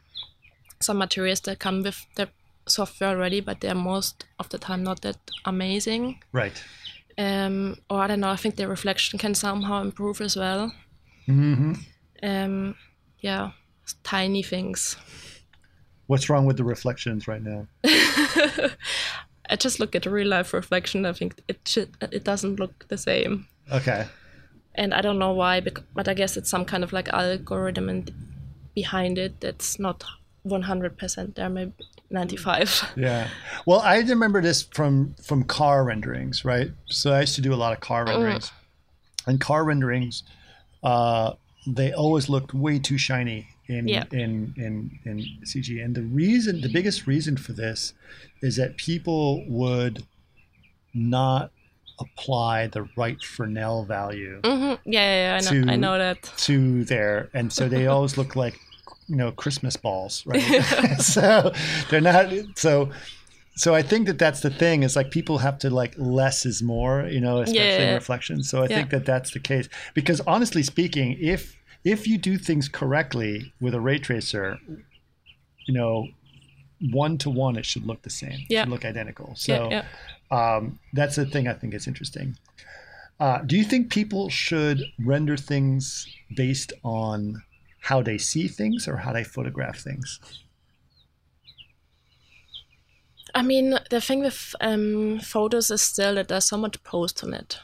some materials that come with the software already, but they're most of the time not that amazing. right. Um, or I don't know. I think the reflection can somehow improve as well. Mm-hmm. Um, yeah, tiny things. What's wrong with the reflections right now? I just look at real life reflection. I think it should, it doesn't look the same, Okay. And I don't know why. But I guess it's some kind of like algorithm and behind it that's not one hundred percent there. Maybe ninety five. Yeah. Well, I remember this from from car renderings, right? So I used to do a lot of car renderings, and car renderings, uh, they always looked way too shiny in Yeah. in in in CG. And the reason, the biggest reason for this, is that people would not apply the right Fresnel value hmm Yeah, yeah, yeah, I know. I know that. to there, and so they always look like you know Christmas balls, right? so they're not so. So I think that that's the thing is like people have to like less is more, you know, especially in Yeah. reflection. So I think that that's the case because honestly speaking, if if you do things correctly with a ray tracer, you know, one to one, it should look the same. It Yeah. should look identical. So Yeah, yeah. Um, that's the thing I think is interesting. Uh, do you think people should render things based on how they see things or how they photograph things? I mean, the thing with um, photos is still that there's so much post on it.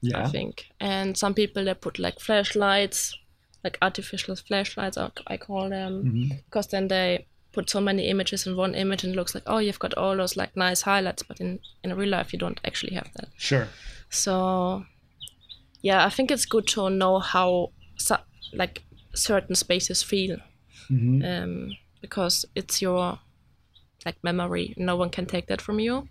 Yeah. I think. And some people they put like flashlights, like artificial flashlights, I I call them, Mm-hmm. because then they put so many images in one image and looks like oh you've got all those like nice highlights, but in in real life you don't actually have that. Sure. So yeah, I think it's good to know how so, like certain spaces feel, Mm-hmm. um, because it's your like memory. No one can take that from you.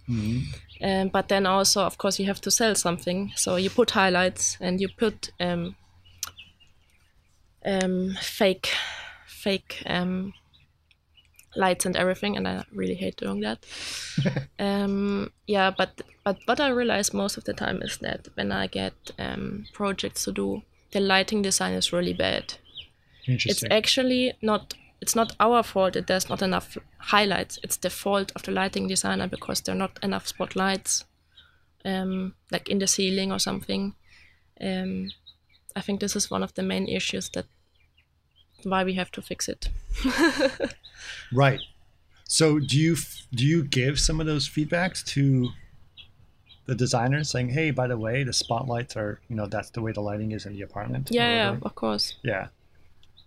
Um, but then also, of course, you have to sell something. So you put highlights and you put um, um, fake, fake um, lights and everything, and I really hate doing that. um, yeah, but but what I realize most of the time is that when I get um, projects to do, the lighting design is really bad. It's actually not it's not our fault that there's not enough highlights. It's the fault of the lighting designer because there are not enough spotlights, um, like in the ceiling or something. Um, I think this is one of the main issues that why we have to fix it. right. So do you do you give some of those feedbacks to the designers saying, "Hey, by the way, the spotlights are, you know, that's the way the lighting is in the apartment." Yeah, yeah, of course. Yeah.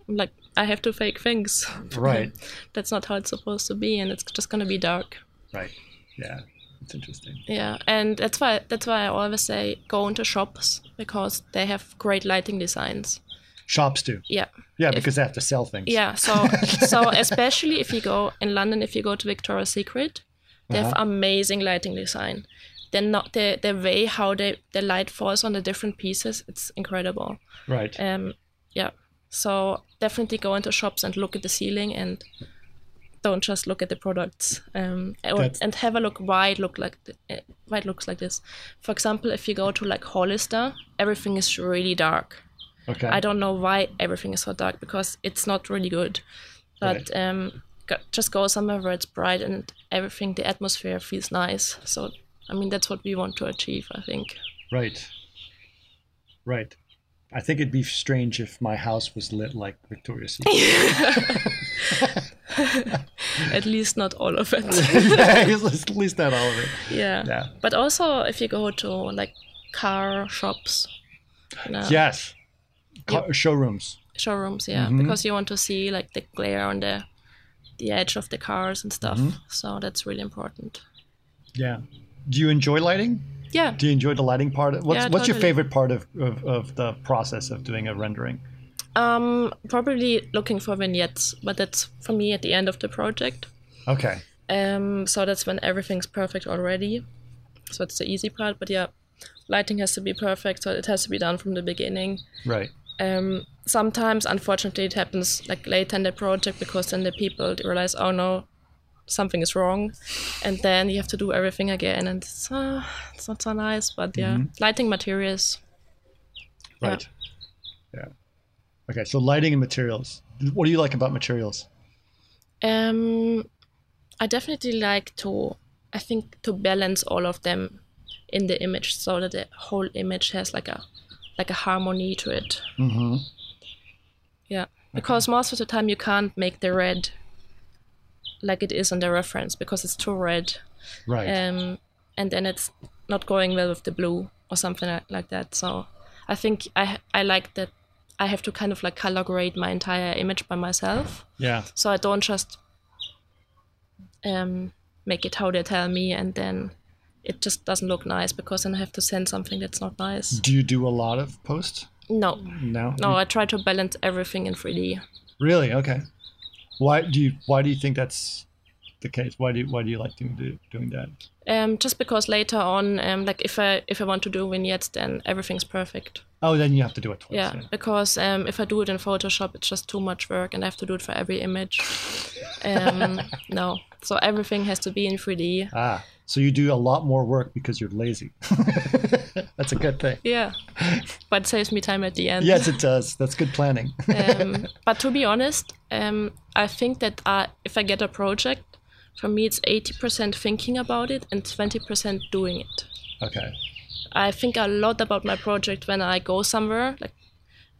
Like I have to fake things. Right. That's not how it's supposed to be, and it's just gonna be dark. Right. Yeah. It's interesting. Yeah, and that's why that's why I always say go into shops because they have great lighting designs. Shops do. Yeah, Yeah, If- because they have to sell things. yeah. So so especially if you go in London, if you go to Victoria's Secret, they have Uh-huh. amazing lighting design. Then not the the way how they the light falls on the different pieces, it's incredible. Right. Um, yeah. So definitely go into shops and look at the ceiling and don't just look at the products. Um, or, and have a look why it look like th- uh, why it looks like this. For example, if you go to like Hollister, everything is really dark. Okay. I don't know why everything is so dark because it's not really good. But Right. um, go, just go somewhere where it's bright and everything, the atmosphere feels nice. So I mean that's what we want to achieve. I think. Right. Right. I think it'd be strange if my house was lit like Victoria's Secret. At least not all of it. At least not all of it. Yeah. Yeah. But also, if you go to like car shops, you know, Yes. Co- showrooms. showrooms yeah Mm-hmm. because you want to see like the glare on the the edge of the cars and stuff Mm-hmm. so that's really important Yeah. Do you enjoy lighting? yeah Do you enjoy the lighting part? What's Yeah, What's your favorite part of, of, of the process of doing a rendering? um probably looking for vignettes but that's for me at the end of the project Okay. um so that's when everything's perfect already so it's the easy part but yeah lighting has to be perfect so it has to be done from the beginning Right. Um, sometimes unfortunately it happens like later in the project because then the people realize oh no something is wrong and then you have to do everything again and it's, uh, it's not so nice but yeah lighting materials Yeah. Right. Yeah. Okay. So lighting and materials. What do you like about materials? um, i definitely like to i think to balance all of them in the image so that the whole image has like a like a harmony to it Mm-hmm. Yeah, because most of the time you can't make the red like it is on the reference because it's too red, Right. um, and then it's not going well with the blue or something like, like that. So I think I I like that I have to kind of like color grade my entire image by myself, yeah. so I don't just um, make it how they tell me, and then it just doesn't look nice because then I have to send something that's not nice. Do you do a lot of posts? No, No. no, I try to balance everything in 3D. Really? Okay. Why do you Why do you think that's the case? Why do you, Why do you like doing doing that? Um, just because later on, um, like if I if I want to do vignettes, then everything's perfect. Oh, then you have to do it twice. Yeah, because um, if I do it in Photoshop, it's just too much work, and I have to do it for every image. Um, no, so everything has to be in 3D. Ah, so you do a lot more work because you're lazy. That's a good thing. Yeah, but it saves me time at the end. Yes, it does. That's good planning. um, but to be honest, um, I think that uh, if I get a project, for me it's eighty percent thinking about it and twenty percent doing it. okay. I think a lot about my project when I go somewhere, like,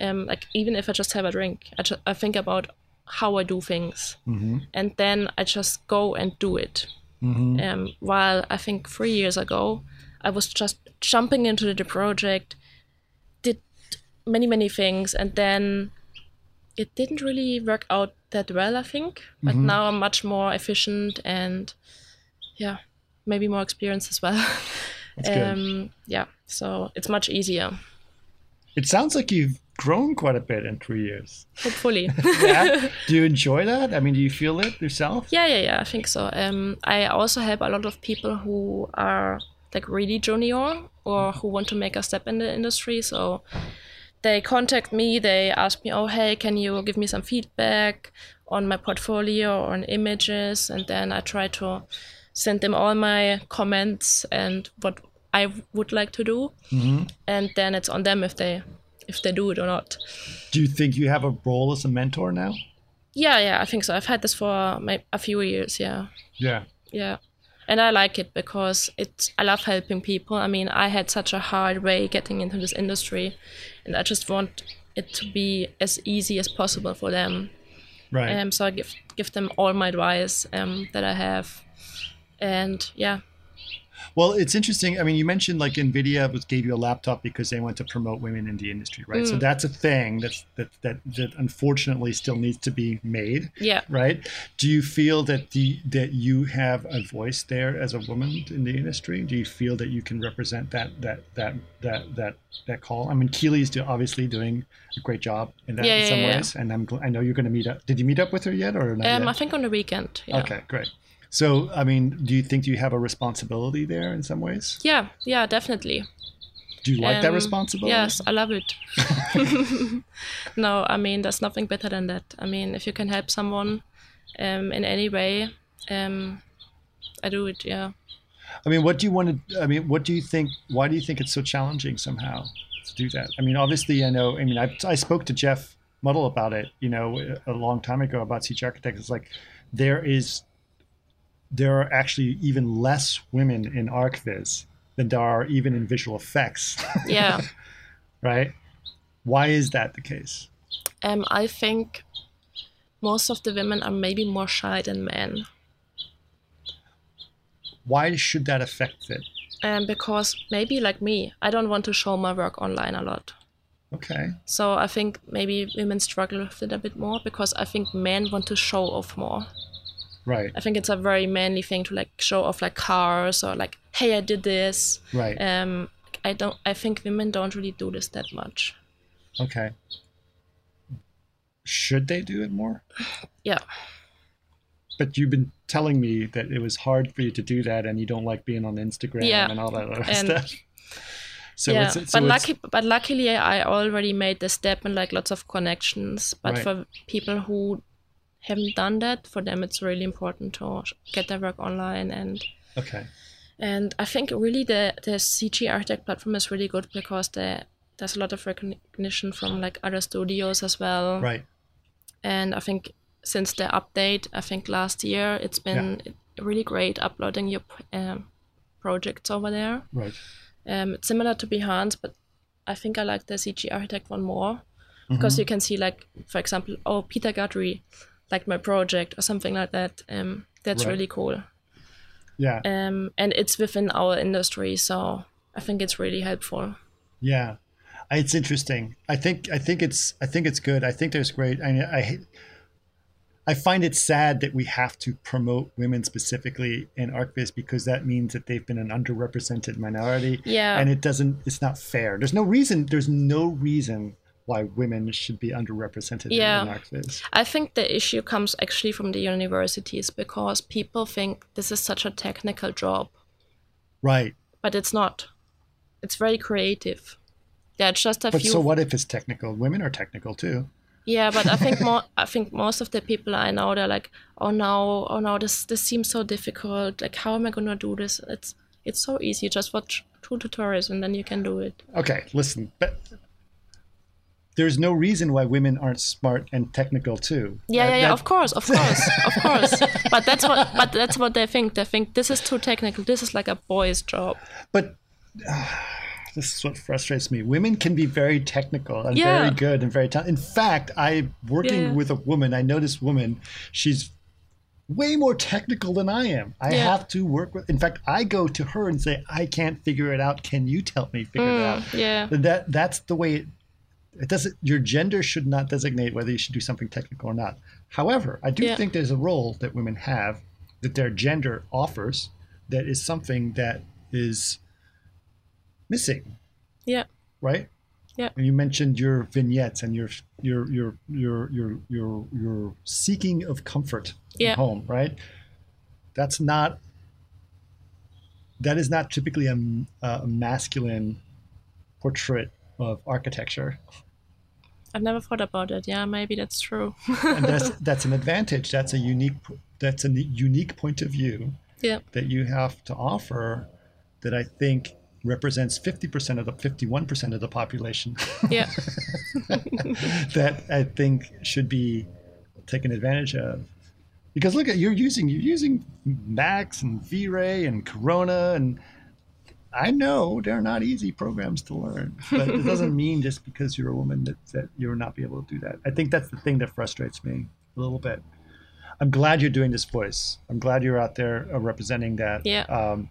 um, like even if I just have a drink, I, ju- I think about how I do things, and then I just go and do it. Um, while I think three years ago, I was just jumping into the project, did many many things, and then it didn't really work out that well. I think, but now I'm much more efficient and yeah, maybe more experience as well. Um, yeah, so it's much easier. It sounds like you've grown quite a bit in three years. Hopefully. Yeah. do you enjoy that? I mean, do you feel it yourself? yeah, yeah, yeah. I think so. Um, I also help a lot of people who are like really junior or who want to make a step in the industry. So they contact me. They ask me, "Oh, hey, can you give me some feedback on my portfolio or on images?" And then I try to send them all my comments and what I would like to do. And then it's on them if they if they do it or not. Do you think you have a role as a mentor now? Yeah, yeah, I think so. I've had this for a few years. Yeah. Yeah. Yeah. And I like it because it's I love helping people. I mean, I had such a hard way getting into this industry and I just want it to be as easy as possible for them. Right. Um so I give give them all my advice um that I have. And yeah. Well, it's interesting. I mean, you mentioned like Nvidia was gave you a laptop because they want to promote women in the industry, right? Mm. So that's a thing that's that that that unfortunately still needs to be made, Yeah. right? Do you feel that the that you have a voice there as a woman in the industry? Do you feel that you can represent that that that that that that call? I mean, Keely's do, obviously doing a great job in that Yeah, in some yeah. ways, and I'm I know you're going to meet up. Did you meet up with her yet, or not Um I think on the weekend. Yeah. Okay, great. So, I mean, do you think you have a responsibility there in some ways? Yeah, yeah, definitely. Do you like that Um, responsibility? Yes, I love it. no, I mean there's nothing better than that. I mean, if you can help someone um, in any way, um, I do it. Yeah. I mean, what do you want to? I mean, what do you think? Why do you think it's so challenging somehow to do that? I mean, obviously, I know. I mean, I, I spoke to Jeff Mottle about it, you know, a long time ago about CG Architects. It's like there is, there are actually even less women in ArcViz than there are even in visual effects, Yeah. right? Why is that the case? um, I think most of the women are maybe more shy than men. Why should that affect it? Um, because maybe like me, I don't want to show my work online a lot. Okay. So I think maybe women struggle with it a bit more because I think men want to show off more. Right. I think it's a very manly thing to like show off like cars or like, hey, I did this. Right. Um, I don't. I think women don't really do this that much. Okay. Should they do it more? Yeah. But you've been telling me that it was hard for you to do that, and you don't like being on Instagram Yeah. and all that other And- stuff. So yeah, it's, so but it's- lucky, but luckily I already made the step and like lots of connections. But Right. for people who haven't done that, for them it's really important to get their work online and okay. and I think really the the CG Architect platform is really good because the, there's a lot of recognition from like other studios as well. Right. And I think since the update, I think last year it's been really great uploading your um, projects over there. Right. Um, it's similar to Behance, but I think I like the CG Architect one more because you can see, like, for example, oh, Peter Guthrie liked my project or something like that. Um, that's Right. really cool. Yeah. Um, and it's within our industry, so I think it's really helpful. Yeah, it's interesting. I think I think it's I think it's good. I think there's great. I I I find it sad that we have to promote women specifically in ArchViz because that means that they've been an underrepresented minority. Yeah. and it doesn't. It's not fair. There's no reason. There's no reason why women should be underrepresented Yeah. in ArchViz. I think the issue comes actually from the universities because people think this is such a technical job, Right. but it's not. It's very creative. Yeah, it's just a But few. so what if it's technical? Women are technical too. Yeah, but I think more. I think most of the people I know, they're like, "Oh no, oh no, this this seems so difficult. Like, how am I gonna do this? It's it's so easy. Just watch two tutorials and then you can do it." Okay, listen, but there's no reason why women aren't smart and technical too. Yeah, That- yeah, yeah. that- Of course, of course, of course. But that's what. But that's what they think. They think this is too technical. This is like a boy's job. But this is what frustrates me. Women can be very technical and Yeah. very good and very talented. In fact, I working Yeah. with a woman. I know this woman. She's way more technical than I am. I Yeah. have to work with. In fact, I go to her and say, "I can't figure it out. Can you help me figure it out?" Mm, Yeah, That that's the way. It, doesn't. Your gender should not designate whether you should do something technical or not. However, I do Yeah. think there's a role that women have that their gender offers that is something that is missing yeah, right? Yeah. And you mentioned your vignettes and your your your your your your your seeking of comfort Yeah. at home, right? That's not that is not typically a, a masculine portrait of architecture, I've never thought about it. Yeah, maybe that's true. and that's that's an advantage. That's a unique that's a unique point of view yeah, that you have to offer that I think represents 50% of the 51% of the population yeah, that I think should be taken advantage of. Because look at you're using you're using Max and V-Ray and Corona and I know they're not easy programs to learn, but it doesn't mean just because you're a woman that, that you'll not be able to do that. I think that's the thing that frustrates me a little bit. I'm glad you're doing this voice. I'm glad you're out there uh, representing that. Yeah. Um,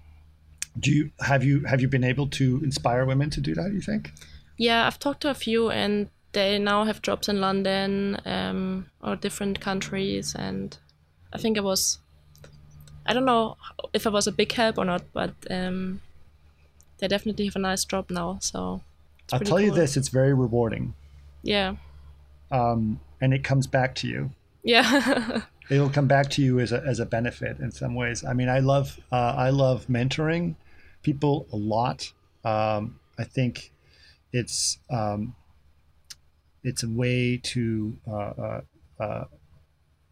do you have you have you been able to inspire women to do that? You think? yeah. I've talked to a few, and they now have jobs in London um, or different countries, and I think it was. I don't know if I was a big help or not, but um, they definitely have a nice job now. So I'll tell you this: it's very rewarding, Yeah, um, and it comes back to you. yeah, it'll come back to you as a, as a benefit in some ways. I mean, I love uh, I love mentoring people a lot. Um, I think it's um, it's a way to uh, uh, uh,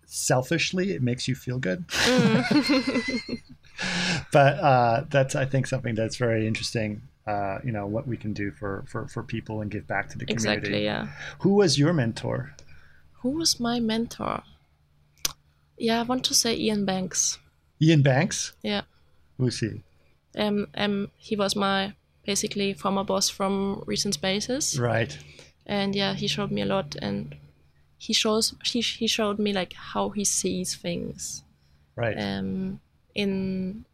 selfishly it makes you feel good. but uh, that's I think something that's very interesting. Uh, you know what we can do for, for, for people and give back to the community. exactly. Yeah. Who was your mentor? Who was my mentor? Yeah, I want to say Ian Banks. Ian Banks. Yeah. Who's he? Um, um, he was my basically former boss from recent spaces, Right. and yeah, he showed me a lot, and he shows he he showed me like how he sees things, Right. um, in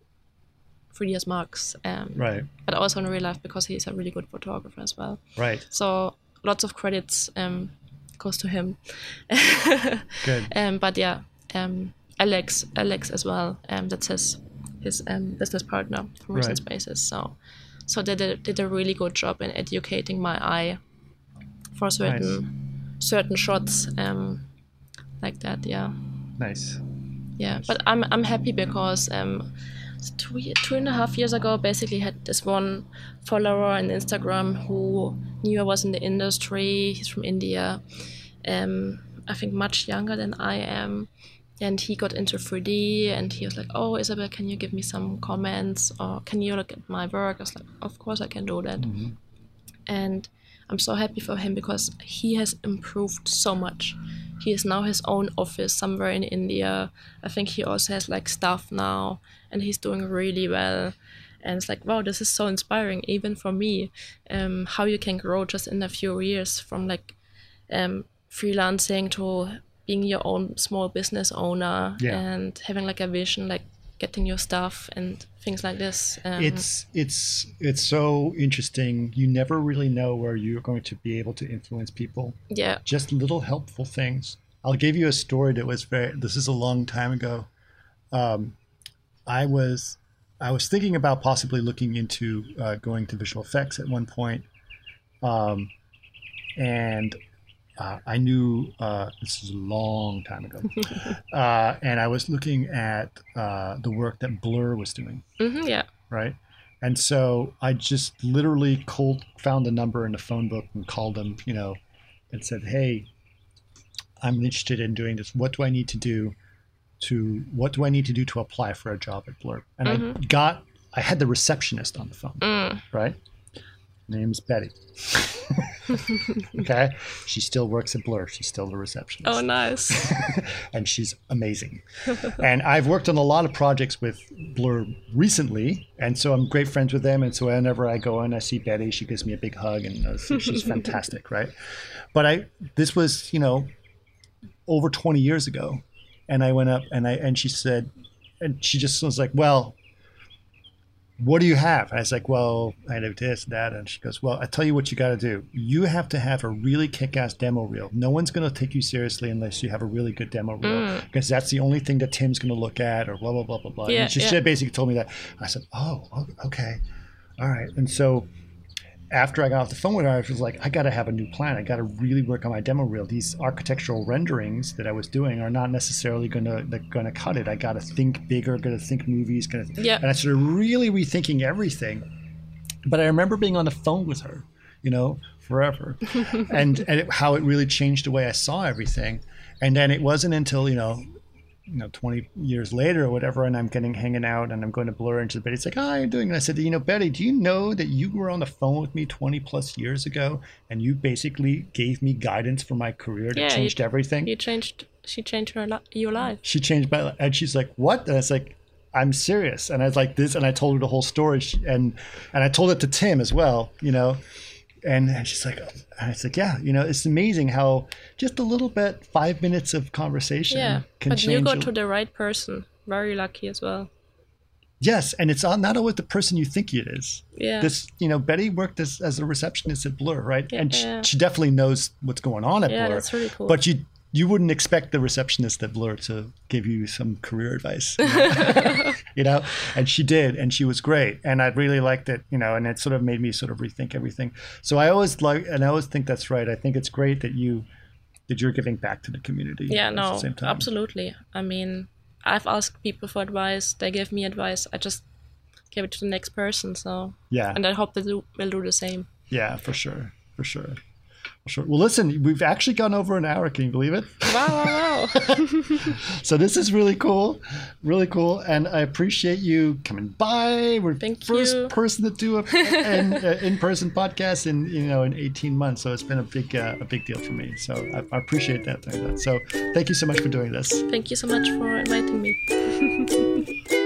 3ds Max, um, right. but also in real life because he's a really good photographer as well. Right. So lots of credits um, goes to him. Good. Um, but yeah, um, Alex, Alex as well. Um, that's his his um, business partner from Recent Right. Spaces. So, so they did, did a really good job in educating my eye for certain certain shots um, like that. Yeah, Nice. Yeah. But I'm I'm happy because um, two two and a half years ago, basically had this one follower on Instagram who knew I was in the industry. He's from India. Um, I think much younger than I am. And he got into 3D and he was like, Oh, Isabel, can you give me some comments or can you look at my work? I was like, Of course I can do that. And I'm so happy for him because he has improved so much. He has now his own office somewhere in India. I think he also has like staff now and he's doing really well. And it's like, wow, this is so inspiring, even for me, um, how you can grow just in a few years from like um, freelancing to being your own small business owner Yeah. and having like a vision, like getting your stuff and things like this. Um, It's it's it's so interesting. You never really know where you're going to be able to influence people. yeah, Just little helpful things. I'll give you a story that was very. This is a long time ago. Um, I was I was thinking about possibly looking into uh, going to visual effects at one point, um, and uh, I knew uh, this is a long time ago, uh, and I was looking at uh, the work that Blur was doing hmm yeah, right? And so I just literally cold found the number in the phone book and called them, you know, and said, "Hey, I'm interested in doing this. What do I need to do to what do I need to do to apply for a job at Blur?" And I got I had the receptionist on the phone, Mm. right? Name's Betty. okay, she still works at Blur. She's still the receptionist Oh, nice. and she's amazing. and I've worked on a lot of projects with Blur recently, and so I'm great friends with them. And so whenever I go in, I see Betty, she gives me a big hug, and she's fantastic, right? But I, this was, you know, over 20 years ago, and I went up and I and she said, and she just was like, well. What do you have? I was like, well, I have this, that. And she goes, well, I tell you what you got to do. You have to have a really kick ass demo reel. No one's going to take you seriously unless you have a really good demo reel mm. because that's the only thing that Tim's going to look at or blah, blah, blah, blah, blah. Yeah, and she yeah. basically told me that. I said, oh, okay. All right. And so after I got off the phone with her, I was like, I got to have a new plan. I got to really work on my demo reel. These architectural renderings that I was doing are not necessarily going to going to cut it. I got to think bigger. Got to think movies. Got to Yeah. And I started really rethinking everything. But I remember being on the phone with her, you know, forever, and and it, how it really changed the way I saw everything. And then it wasn't until you know you know, 20 years later or whatever, and I'm getting hanging out and I'm going to blur into the bed. It's like, how are you doing? And I said, you know, Betty, do you know that you were on the phone with me 20 plus years ago and you basically gave me guidance for my career that Yeah, you- changed everything? you changed. She changed her li- your life. she changed my life. And she's like, what? And I was like, I'm serious. And I was like this, and I told her the whole story. And and I told it to Tim as well, you know. And, she's like, and it's like, yeah, you know, it's amazing how just a little bit, five minutes of conversation Yeah, can but change. you go to the right person. Very lucky as well. Yes, and it's not always the person you think it is. Yeah. This, you know, Betty worked as, as a receptionist at Blur, right? Yeah, and she, Yeah. she definitely knows what's going on at Yeah, Blur. that's really cool. But you you wouldn't expect the receptionist at Blur to give you some career advice, you know? you know? And she did, and she was great, and I really liked it, you know. And it sort of made me sort of rethink everything. So I always like, and I always think that's right. I think it's great that you that you're giving back to the community. yeah, at no, the same time. absolutely. I mean, I've asked people for advice. They give me advice. I just give it to the next person. So, Yeah, and I hope they do, will do the same. yeah, for sure, for sure. Sure. Well, listen, we've actually gone over an hour. Can you believe it? Wow, wow, wow. So this is really cool, really cool, and I appreciate you coming by. We're Thank first you. person to do a, an uh, in-person podcast in you know in 18 months, so it's been a big uh, a big deal for me. So I, I appreciate that. So thank you so much for doing this. Thank you so much for inviting me.